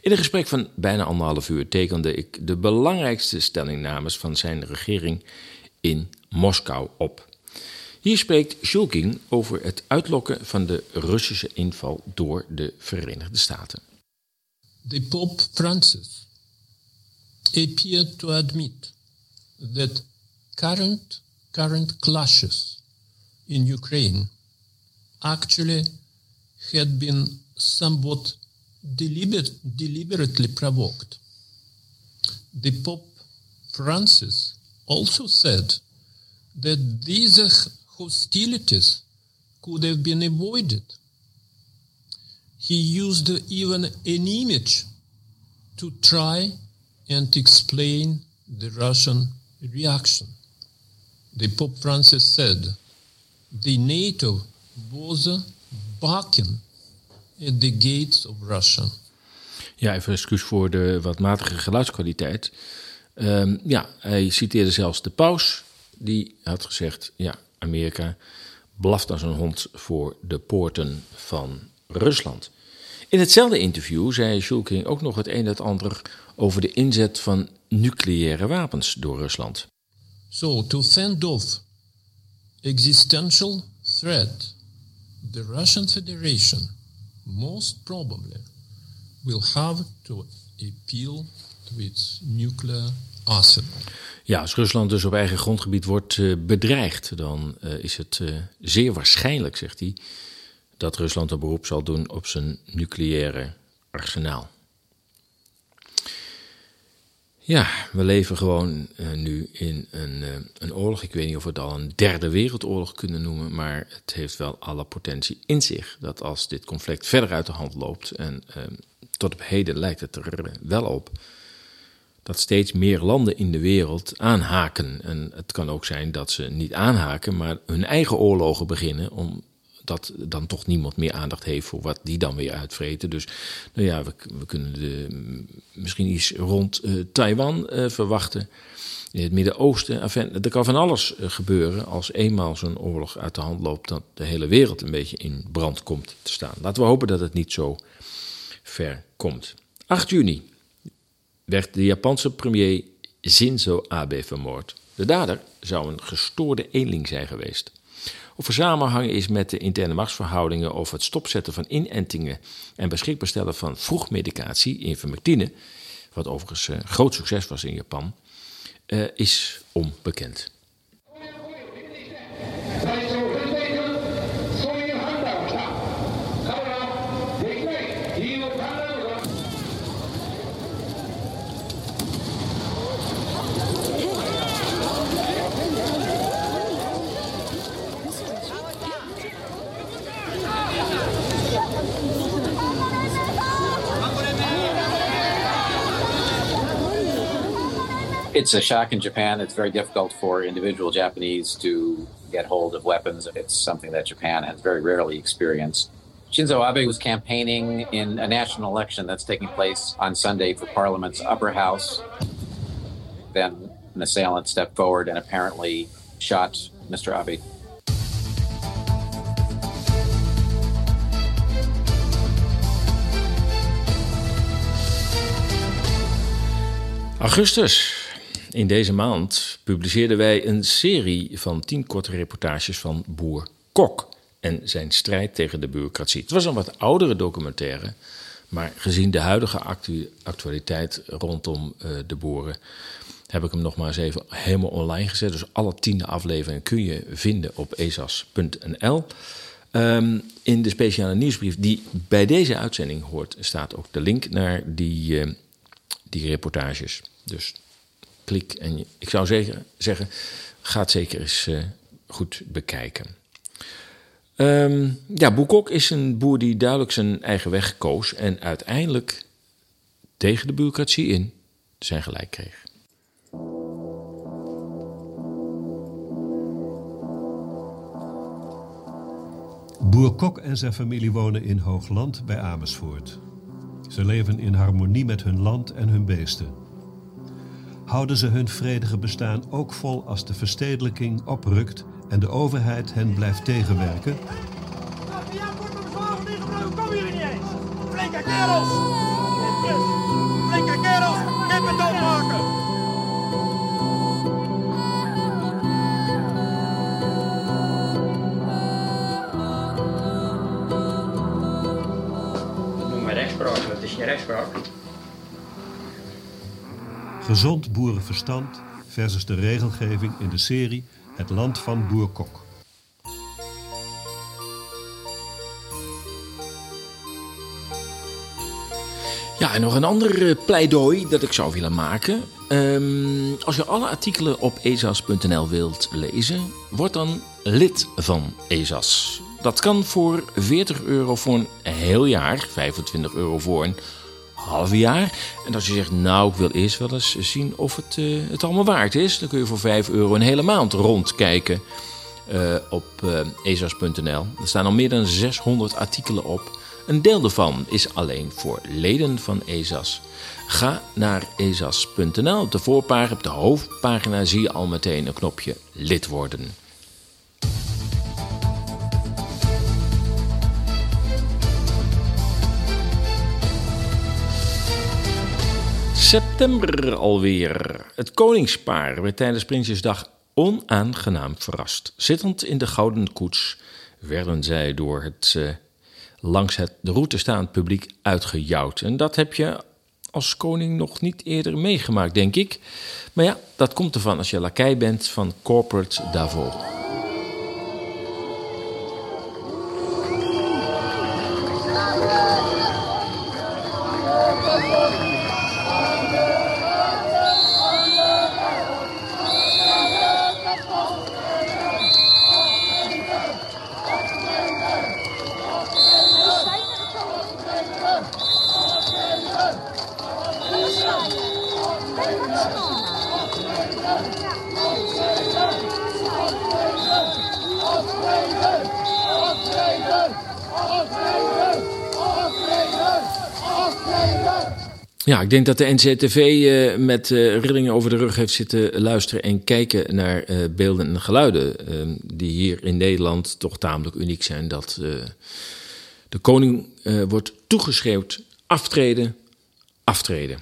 In een gesprek van bijna anderhalf uur tekende ik de belangrijkste stellingnames van zijn regering in Moskou op. Hier spreekt Shulkin over het uitlokken van de Russische inval door de Verenigde Staten. The Pope Francis appeared to admit that current current clashes in Ukraine actually had been somewhat deliberate, deliberately provoked. The Pope Francis also said that these hostilities could have been avoided. He used even an image to try and explain the Russian reaction. The Pope Francis said the NATO was barking at the gates of Russia. Ja, even excuus voor de wat matige geluidskwaliteit. Ehm, ja, hij citeerde zelfs de paus. Die had gezegd, ja, Amerika blaft als een hond voor de poorten van Rusland. In hetzelfde interview zei Shulkin ook nog het een en het ander over de inzet van nucleaire wapens door Rusland. So, to fend off existential threat, the Russian Federation most probably will have to appeal to its nuclear arsenal. Ja, als Rusland dus op eigen grondgebied wordt eh, bedreigd, dan eh, is het eh, zeer waarschijnlijk, zegt hij, dat Rusland een beroep zal doen op zijn nucleaire arsenaal. Ja, we leven gewoon uh, nu in een, uh, een oorlog. Ik weet niet of we het al een derde wereldoorlog kunnen noemen, maar het heeft wel alle potentie in zich. Dat als dit conflict verder uit de hand loopt, en uh, tot op heden lijkt het er wel op, dat steeds meer landen in de wereld aanhaken. En het kan ook zijn dat ze niet aanhaken, maar hun eigen oorlogen beginnen om dat dan toch niemand meer aandacht heeft voor wat die dan weer uitvreten. Dus nou ja, we, we kunnen de, misschien iets rond uh, Taiwan uh, verwachten. In het Midden-Oosten, er kan van alles uh, gebeuren als eenmaal zo'n oorlog uit de hand loopt, dat de hele wereld een beetje in brand komt te staan. Laten we hopen dat het niet zo ver komt. 8 juni werd de Japanse premier Shinzo Abe vermoord. De dader zou een gestoorde eenling zijn geweest. Of er samenhang is met de interne machtsverhoudingen of het stopzetten van inentingen en beschikbaar stellen van vroegmedicatie, ivermectine, wat overigens een groot succes was in Japan, uh, is onbekend. It's a shock in Japan. It's very difficult for individual Japanese to get hold of weapons. It's something that Japan has very rarely experienced. Shinzo Abe was campaigning in a national election that's taking place on Sunday for Parliament's upper house. Then an assailant stepped forward and apparently shot Mr. Abe. Augustus. In deze maand publiceerden wij een serie van tien korte reportages van boer Kok en zijn strijd tegen de bureaucratie. Het was een wat oudere documentaire, maar gezien de huidige actu actualiteit rondom uh, de boeren heb ik hem nog maar even helemaal online gezet. Dus alle tien afleveringen kun je vinden op ezas.nl. Um, in de speciale nieuwsbrief die bij deze uitzending hoort, staat ook de link naar die, uh, die reportages. Dus klik en ik zou zeggen, zeggen ga het zeker eens uh, goed bekijken. Um, ja, Boekok is een boer die duidelijk zijn eigen weg koos en uiteindelijk tegen de bureaucratie in zijn gelijk kreeg. Boer Kok en zijn familie wonen in Hoogland bij Amersfoort. Ze leven in harmonie met hun land en hun beesten. Houden ze hun vredige bestaan ook vol als de verstedelijking oprukt en de overheid hen blijft tegenwerken? Kom jullie niet eens! Flinke kerels! Flinke kerels! Kippen doodmaken! Noem maar rechtspraak, dat is geen rechtspraak. Gezond boerenverstand versus de regelgeving in de serie Het Land van Boer Kok. Ja, en nog een ander pleidooi dat ik zou willen maken. Um, als je alle artikelen op ezas.nl wilt lezen, word dan lid van ESAS. Dat kan voor 40 euro voor een heel jaar, 25 euro voor een half jaar. En als je zegt, nou, ik wil eerst wel eens zien of het, uh, het allemaal waard is, dan kun je voor 5 euro een hele maand rondkijken uh, op ezas.nl. Er staan al meer dan 600 artikelen op. Een deel daarvan is alleen voor leden van ESAS. Ga naar ezas.nl. Op de voorpagina, op de hoofdpagina, zie je al meteen een knopje lid worden. September alweer. Het koningspaar werd tijdens Prinsjesdag onaangenaam verrast. Zittend in de gouden koets werden zij door het uh, langs het de route staand publiek uitgejouwd. En dat heb je als koning nog niet eerder meegemaakt, denk ik. Maar ja, dat komt ervan als je lakij bent van Corporate Davos. Ja, ik denk dat de NCTV uh, met uh, rillingen over de rug heeft zitten luisteren en kijken naar uh, beelden en geluiden. die hier in Nederland toch tamelijk uniek zijn. Dat de koning wordt toegeschreeuwd: aftreden, aftreden.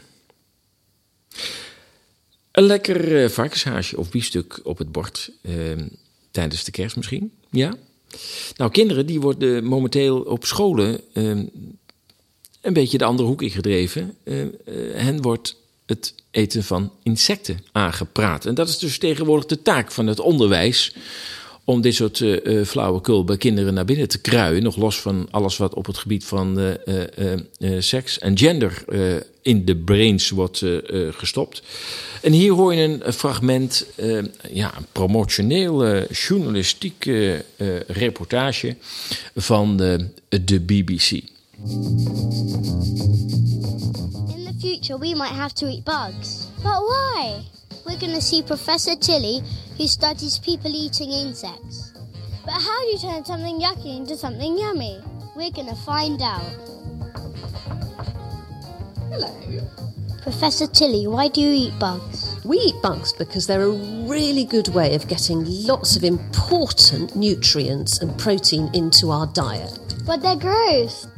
Een lekker varkenshaasje of biefstuk op het bord. tijdens de kerst misschien. Ja? Nou, kinderen die worden momenteel op scholen eh, een beetje de andere hoek ingedreven. Eh, eh, hen wordt het eten van insecten aangepraat. En dat is dus tegenwoordig de taak van het onderwijs om dit soort eh, flauwekul bij kinderen naar binnen te kruien. Nog los van alles wat op het gebied van seks en gender in de brains wordt gestopt. En hier hoor je een fragment, ja, een promotioneel journalistiek eh, eh, reportage van de BBC. In the future, we might have to eat bugs. But why? We're going to see Professor Tilly, who studies people eating insects. But how do you turn something yucky into something yummy? We're going to find out. Hello. Professor Tilly, why do you eat bugs? We eat bugs because they're a really good way of getting lots of important nutrients and protein into our diet. But they're gross.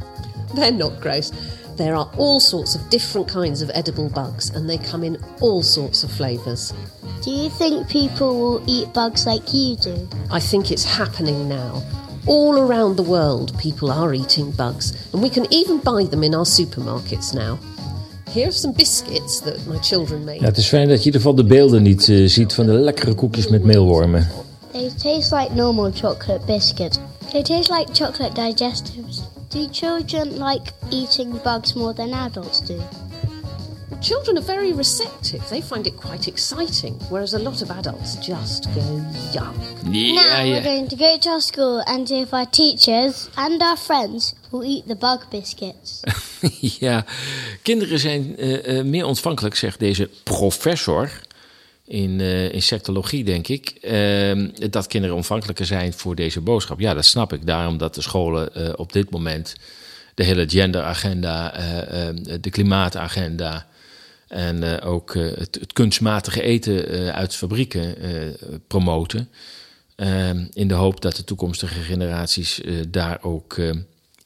They're not gross. There are all sorts of different kinds of edible bugs, and they come in all sorts of flavours. Do you think people will eat bugs like you do? I think it's happening now. All around the world, people are eating bugs, and we can even buy them in our supermarkets now. Here are some biscuits that my children made. Ja, het is fijn dat je in ieder geval de beelden niet eh, ziet van de lekkere koekjes met meelwormen. They taste like normal chocolate biscuits. They taste like chocolate digestives. Do children like eating bugs more than adults do? Children are very receptive. They find it quite exciting, whereas a lot of adults just go yuck. now we're going to go to our school and see if our teachers and our friends will eat the bug biscuits. ja, kinderen zijn eh, eh, meer ontvankelijk, zegt deze professor in eh, insectologie, denk ik. ehm, dat kinderen ontvankelijker zijn voor deze boodschap. Ja, dat snap ik. Daarom dat de scholen eh, op dit moment de hele genderagenda, eh, eh, de klimaatagenda en ook het, het kunstmatige eten uit fabrieken promoten. Ehm, in de hoop dat de toekomstige generaties daar ook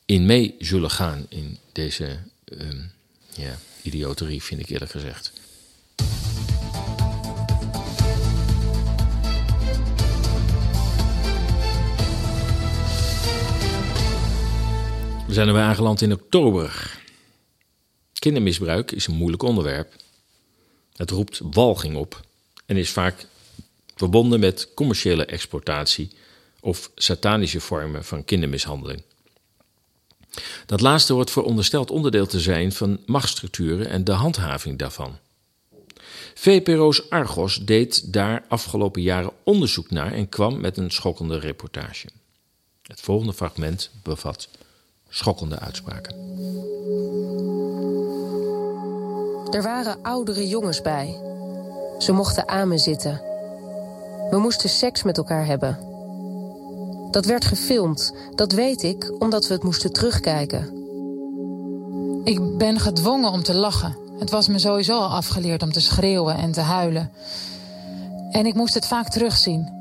in mee zullen gaan. In deze ehm, ja, idioterie, vind ik eerlijk gezegd. We zijn er weer aangeland in oktober. Kindermisbruik is een moeilijk onderwerp. Het roept walging op en is vaak verbonden met commerciële exploitatie of satanische vormen van kindermishandeling. Dat laatste wordt verondersteld onderdeel te zijn van machtsstructuren en de handhaving daarvan. VPRO's Argos deed daar afgelopen jaren onderzoek naar en kwam met een schokkende reportage. Het volgende fragment bevat schokkende uitspraken. Er waren oudere jongens bij. Ze mochten aan me zitten. We moesten seks met elkaar hebben. Dat werd gefilmd, dat weet ik, omdat we het moesten terugkijken. Ik ben gedwongen om te lachen. Het was me sowieso al afgeleerd om te schreeuwen en te huilen. En ik moest het vaak terugzien.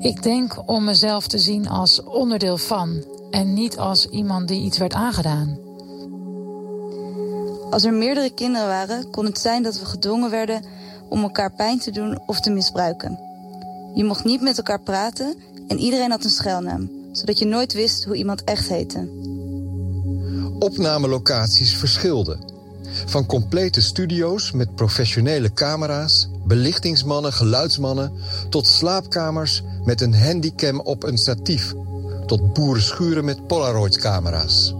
Ik denk om mezelf te zien als onderdeel van en niet als iemand die iets werd aangedaan. Als er meerdere kinderen waren, kon het zijn dat we gedwongen werden om elkaar pijn te doen of te misbruiken. Je mocht niet met elkaar praten en iedereen had een schuilnaam, zodat je nooit wist hoe iemand echt heette. Opnamelocaties verschilden. Van complete studio's met professionele camera's, belichtingsmannen, geluidsmannen, tot slaapkamers met een handycam op een statief, tot boerenschuren met Polaroid-camera's.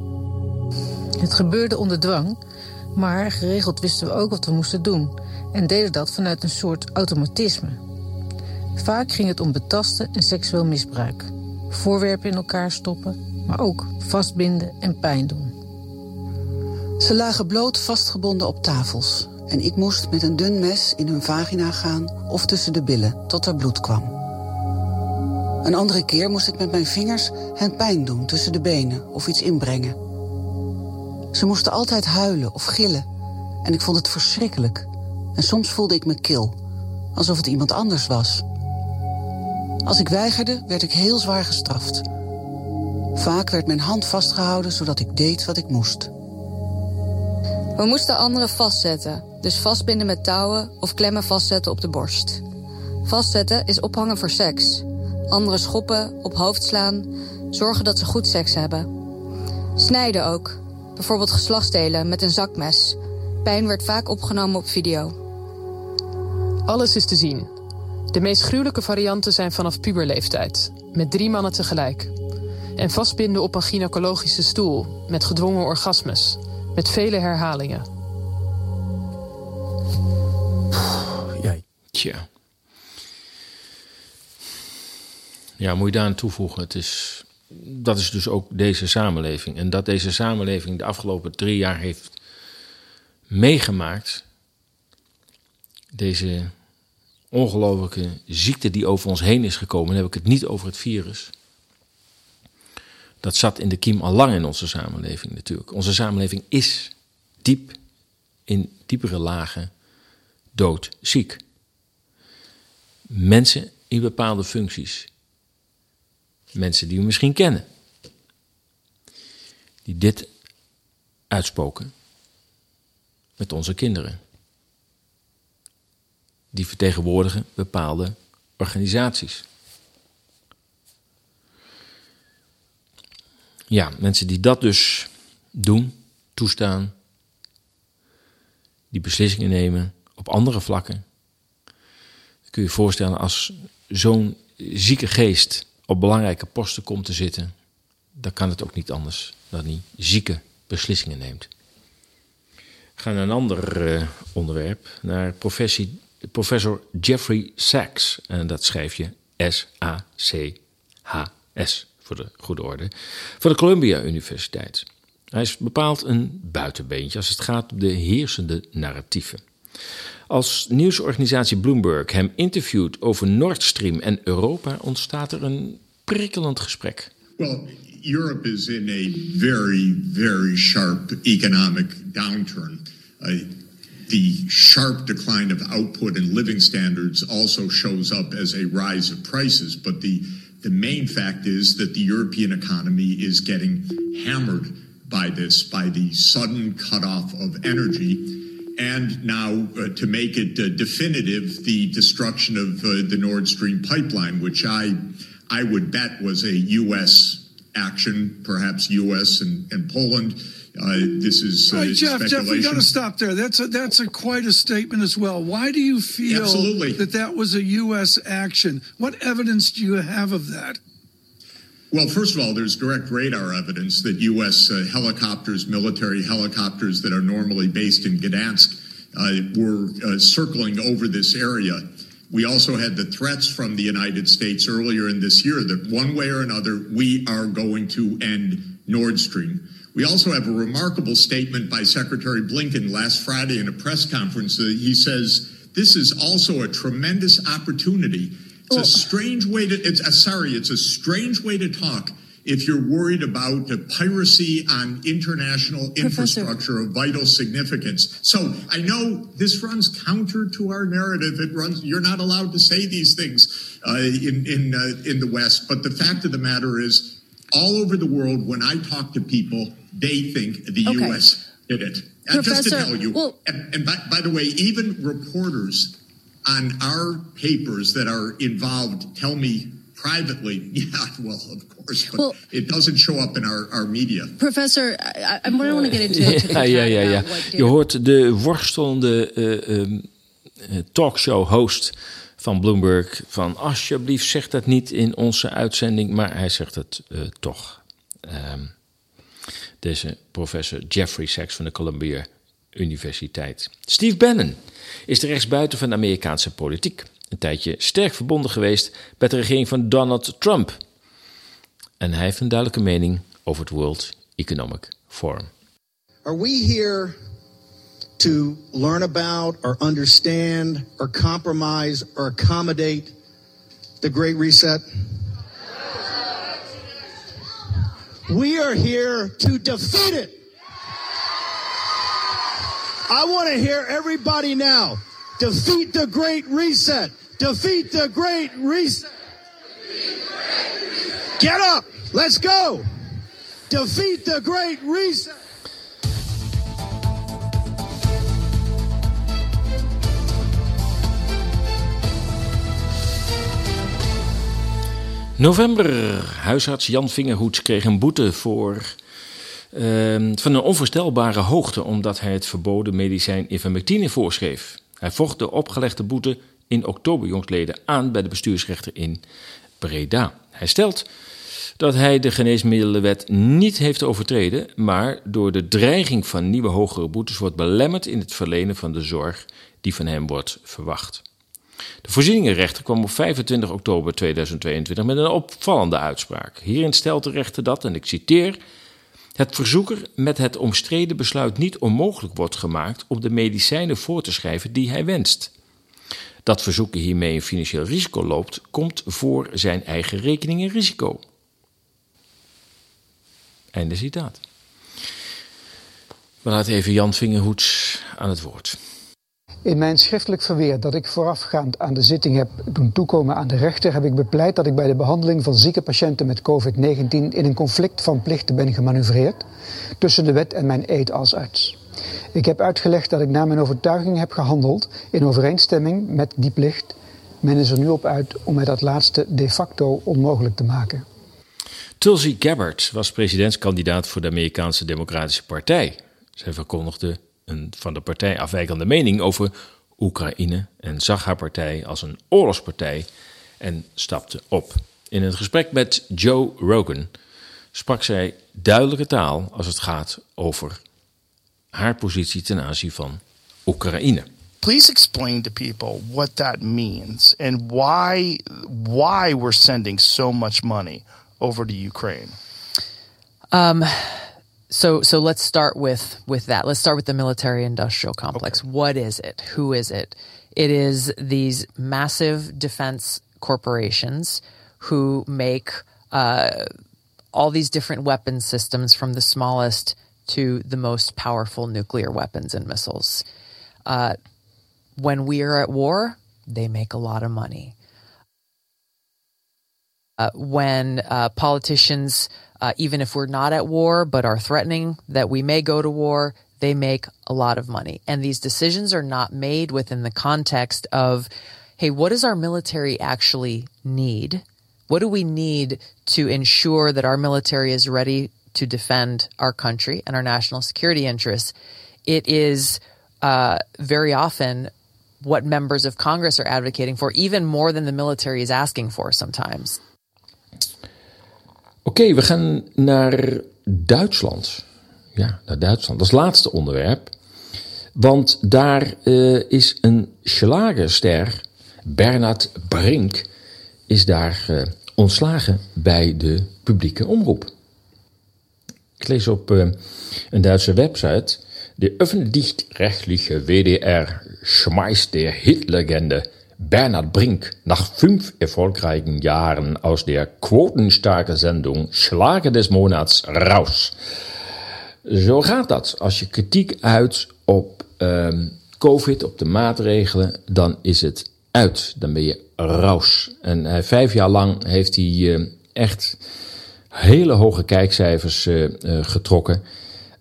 Het gebeurde onder dwang, maar geregeld wisten we ook wat we moesten doen en deden dat vanuit een soort automatisme. Vaak ging het om betasten en seksueel misbruik. Voorwerpen in elkaar stoppen, maar ook vastbinden en pijn doen. Ze lagen bloot vastgebonden op tafels. En ik moest met een dun mes in hun vagina gaan of tussen de billen tot er bloed kwam. Een andere keer moest ik met mijn vingers hen pijn doen tussen de benen of iets inbrengen. Ze moesten altijd huilen of gillen en ik vond het verschrikkelijk. En soms voelde ik me kil, alsof het iemand anders was. Als ik weigerde, werd ik heel zwaar gestraft. Vaak werd mijn hand vastgehouden zodat ik deed wat ik moest. We moesten anderen vastzetten, dus vastbinden met touwen of klemmen vastzetten op de borst. Vastzetten is ophangen voor seks. Anderen schoppen, op hoofd slaan, zorgen dat ze goed seks hebben. Snijden ook, bijvoorbeeld geslachtsdelen met een zakmes. Pijn werd vaak opgenomen op video. Alles is te zien. De meest gruwelijke varianten zijn vanaf puberleeftijd, met drie mannen tegelijk. En vastbinden op een gynaecologische stoel, met gedwongen orgasmes, met vele herhalingen. Tja. Ja, moet je daar toevoegen. Het is, dat is dus ook deze samenleving. En dat deze samenleving de afgelopen drie jaar heeft meegemaakt. Deze ongelofelijke ziekte die over ons heen is gekomen. Dan heb ik het niet over het virus. Dat zat in de kiem al lang in onze samenleving natuurlijk. Onze samenleving is diep, in diepere lagen, doodziek. Mensen in bepaalde functies. Mensen die we misschien kennen. Die dit uitspoken met onze kinderen. Die vertegenwoordigen bepaalde organisaties. Ja, mensen die dat dus doen, toestaan, die beslissingen nemen op andere vlakken. kun je je voorstellen als zo'n zieke geest op belangrijke posten komt te zitten, dan kan het ook niet anders dan hij zieke beslissingen neemt. We gaan naar een ander uh, onderwerp, naar professor Jeffrey Sachs. En dat schrijf je S-A-C-H-S voor de goede orde, van de Columbia Universiteit. Hij is bepaald een buitenbeentje als het gaat om de heersende narratieven. Als nieuwsorganisatie Bloomberg hem interviewt over Nord Stream en Europa, ontstaat er een prikkelend gesprek. Well, Europe is in a very, very sharp economic downturn. Uh, the sharp decline of output and living standards also shows up as a rise of prices, but the the main fact is that the European economy is getting hammered by this, by the sudden cutoff of energy. And now, uh, to make it uh, definitive, the destruction of uh, the Nord Stream pipeline, which I, I would bet was a U.S. action, perhaps U.S. and, and Poland. Uh, this is uh, Right, Jeff, Jeff, we got to stop there. That's a that's a quite a statement as well. Why do you feel Absolutely. that that was a U.S. action? What evidence do you have of that? Well, first of all, there's direct radar evidence that U.S. Uh, helicopters, military helicopters that are normally based in Gdansk, uh, were uh, circling over this area. We also had the threats from the United States earlier in this year that one way or another, we are going to end Nord Stream. We also have a remarkable statement by Secretary Blinken last Friday in a press conference. Uh, he says, This is also a tremendous opportunity. It's a strange way to, it's, uh, sorry, it's a strange way to talk if you're worried about uh, piracy on international infrastructure of vital significance. So I know this runs counter to our narrative. It runs, you're not allowed to say these things uh, in, in, uh, in the West. But the fact of the matter is, all over the world, when I talk to people, they think the Okay. U.S. did it. And just to Professor, tell you, well- and, and by, by the way, even reporters on our papers that are involved tell me privately, yeah, well, of course, but Well- it doesn't show up in our, our media. Professor, I, I want to get into, to the Ja, ja, ja, Je hoort de worstelende eh, ehm, eh, talkshow-host van Bloomberg van alsjeblieft zeg dat niet in onze uitzending, maar hij zegt het eh, toch. Ehm, deze professor Jeffrey Sachs van de Columbia Universiteit. Steve Bannon is de rechtsbuiten van de Amerikaanse politiek. Een tijdje sterk verbonden geweest met de regering van Donald Trump. En hij heeft een duidelijke mening over het World Economic Forum. Are we here to learn about or understand or compromise or accommodate the Great Reset? We are here to defeat it. I want to hear everybody now. Defeat the Great Reset. Defeat the Great Reset. Get up. Let's go. Defeat the Great Reset. November. Huisarts Jan Vingerhoets kreeg een boete voor, ehm, van een onvoorstelbare hoogte omdat hij het verboden medicijn ivermectine voorschreef. Hij vocht de opgelegde boete in oktober jongstleden aan bij de bestuursrechter in Breda. Hij stelt dat hij de geneesmiddelenwet niet heeft overtreden, maar door de dreiging van nieuwe hogere boetes wordt belemmerd in het verlenen van de zorg die van hem wordt verwacht. De voorzieningenrechter kwam op 25 oktober 2022 met een opvallende uitspraak. Hierin stelt de rechter dat, en ik citeer, het verzoeker met het omstreden besluit niet onmogelijk wordt gemaakt om de medicijnen voor te schrijven die hij wenst. Dat verzoeker hiermee een financieel risico loopt, komt voor zijn eigen rekening en risico. Einde citaat. We laten even Jan Vingerhoets aan het woord. In mijn schriftelijk verweer dat ik voorafgaand aan de zitting heb doen toekomen aan de rechter, heb ik bepleit dat ik bij de behandeling van zieke patiënten met COVID-19 in een conflict van plichten ben gemanoeuvreerd tussen de wet en mijn eed als arts. Ik heb uitgelegd dat ik naar mijn overtuiging heb gehandeld in overeenstemming met die plicht. Men is er nu op uit om mij dat laatste de facto onmogelijk te maken. Tulsi Gabbard was presidentskandidaat voor de Amerikaanse Democratische Partij. Zij verkondigde een van de partij afwijkende mening over Oekraïne en zag haar partij als een oorlogspartij en stapte op. In een gesprek met Joe Rogan sprak zij duidelijke taal als het gaat over haar positie ten aanzien van Oekraïne. Please explain to people what that means and why why we're sending so much money over to Ukraine. Um, so so let's start with with that. Let's start with the military industrial complex. What is it? Who is it? It is these massive defense corporations who make uh, all these different weapon systems from the smallest to the most powerful nuclear weapons and missiles. Uh, when we are at war, they make a lot of money. Uh, when uh, politicians, uh, even if we're not at war but are threatening that we may go to war, they make a lot of money. And these decisions are not made within the context of, hey, what does our military actually need? What do we need to ensure that our military is ready to defend our country and our national security interests? It is uh, very often what members of Congress are advocating for, even more than the military is asking for sometimes. Oké, we gaan naar Duitsland. Ja, naar Duitsland. Dat is het laatste onderwerp. Want daar uh, is een schlagerster, Bernard Brink, is daar uh, ontslagen bij de publieke omroep. Ik lees op uh, een Duitse website. De öffentlich-rechtliche WDR schmeißt der Hitlegende Bernhard Brink nach fünf erfolgreichen Jahren aus der quotenstarke Sendung Schlager des Monats raus. Zo gaat dat. Als je kritiek uit op um, COVID, op de maatregelen, dan is het uit. Dan ben je raus. En uh, vijf jaar lang heeft hij uh, echt hele hoge kijkcijfers uh, getrokken.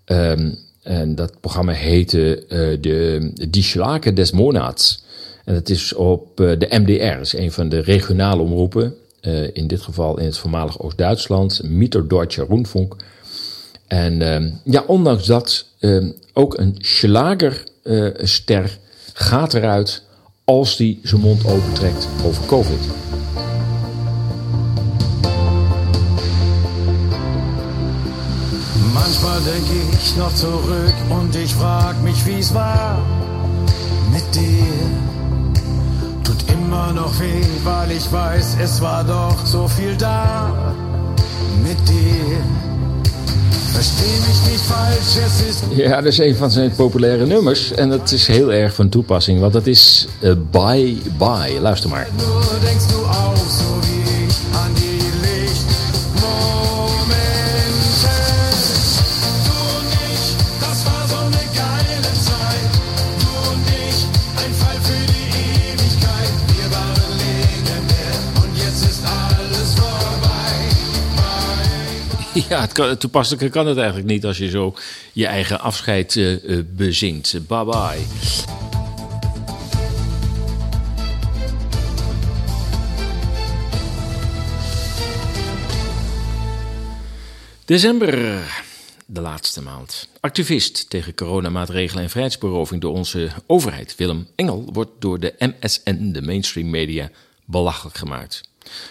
Um, en dat programma heette de Die Schlager des Monats. En het is op uh, de MDR, is een van de regionale omroepen. Uh, in dit geval in het voormalig Oost-Duitsland, Mitterdeutsche Rundfunk. En uh, ja, ondanks dat, ook een schlagerster gaat eruit als die zijn mond opentrekt over COVID. Manchmal denke ich noch zurück und ich frag mich, wie es war mit dir. Immer noch weh, weil ich weiß, es war doch so viel da mit dir. Versteh mich niet falsch, es is... Ja, dat is een van zijn populaire nummers. En dat is heel erg van toepassing, want dat is uh, Bye Bye. Luister maar. Nur denkst du auch so wie Ja, het kan, toepasselijker kan het eigenlijk niet als je zo je eigen afscheid uh, bezingt. Bye bye. December, de laatste maand. Activist tegen coronamaatregelen en vrijheidsberoving door onze overheid, Willem Engel, wordt door de MSN, de mainstream media, belachelijk gemaakt.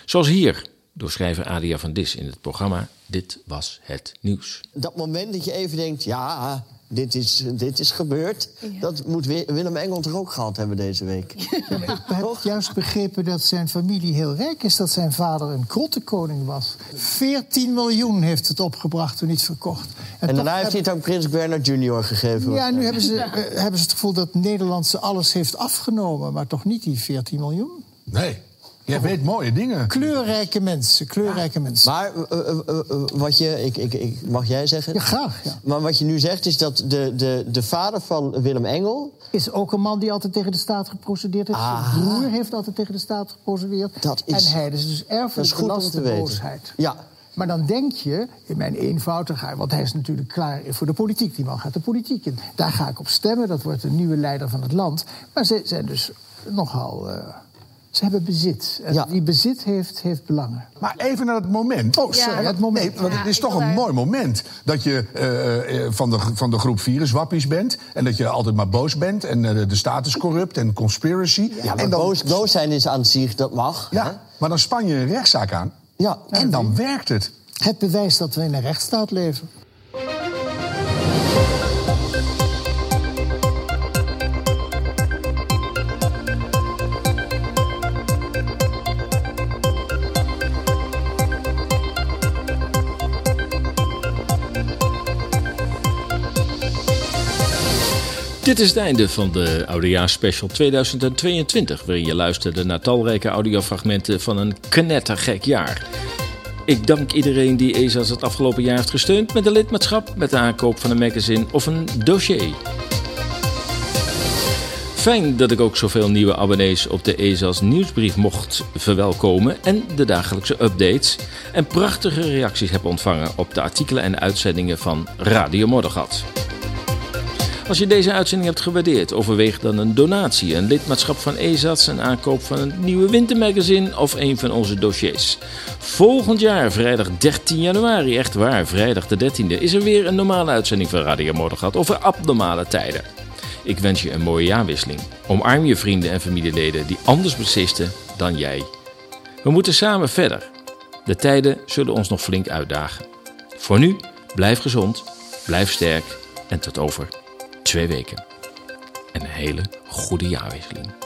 Zoals hier, door schrijver Adia van Dis in het programma Dit Was Het Nieuws. Dat moment dat je even denkt, ja, dit is, dit is gebeurd. Dat moet Wi- Willem Engel toch ook gehad hebben deze week. Ik heb juist begrepen dat zijn familie heel rijk is. Dat zijn vader een krottenkoning was. 14 miljoen heeft het opgebracht toen niet verkocht. En, toch daarna heeft hij het aan Prins Bernhard Jr. gegeven. Ja, nu hebben ze, eh, hebben ze het gevoel dat Nederland ze alles heeft afgenomen. Maar toch niet die 14 miljoen? Nee. Jij weet mooie dingen. Kleurrijke mensen, kleurrijke mensen. Maar eh, eh, eh, wat je, ik, ik, ik, mag jij zeggen? Ja, graag. Ja. Maar wat je nu zegt is dat de, de, de vader van Willem Engel... Is ook een man die altijd tegen de staat geprocedeerd heeft. Ah. Zijn broer heeft altijd tegen de staat geprocedeerd. Dat is- en hij is dus erfelijk te weten. boosheid. Ja. Maar dan denk je, in mijn eenvoudigheid... want hij is natuurlijk klaar voor de politiek. Die man gaat de politiek in. Daar ga ik op stemmen, dat wordt de nieuwe leider van het land. Maar ze zijn dus nogal... ze hebben bezit. En die bezit heeft, heeft belangen. Maar even naar het moment. Oh, sorry, het moment. Nee, want Ja, het is toch een mooi moment dat je eh, eh, van, de, van de groep viruswappies bent. En dat je altijd maar boos bent. En eh, de staat is corrupt en conspiracy. Ja, maar en dan, boos, boos zijn is aan zich, dat mag. ja, maar dan span je een rechtszaak aan. Ja. En dan werkt het. Het bewijst dat we in een rechtsstaat leven. Dit is het einde van de Oudejaarsspecial 2022, waarin je luisterde naar talrijke audiofragmenten van een knettergek jaar. Ik dank iedereen die ESA's het afgelopen jaar heeft gesteund met een lidmaatschap, met de aankoop van een magazine of een dossier. Fijn dat ik ook zoveel nieuwe abonnees op de ESA's nieuwsbrief mocht verwelkomen en de dagelijkse updates en prachtige reacties heb ontvangen op de artikelen en uitzendingen van Radio Moddergat. Als je deze uitzending hebt gewaardeerd, overweeg dan een donatie, een lidmaatschap van EZATS, een aankoop van een nieuwe wintermagazine of een van onze dossiers. Volgend jaar, vrijdag 13 januari, echt waar, vrijdag de 13e, is er weer een normale uitzending van Radio Moddergat over abnormale tijden. Ik wens je een mooie jaarwisseling. Omarm je vrienden en familieleden die anders beslisten dan jij. We moeten samen verder. De tijden zullen ons nog flink uitdagen. Voor nu, blijf gezond, blijf sterk en tot over twee weken. En een hele goede jaarwisseling.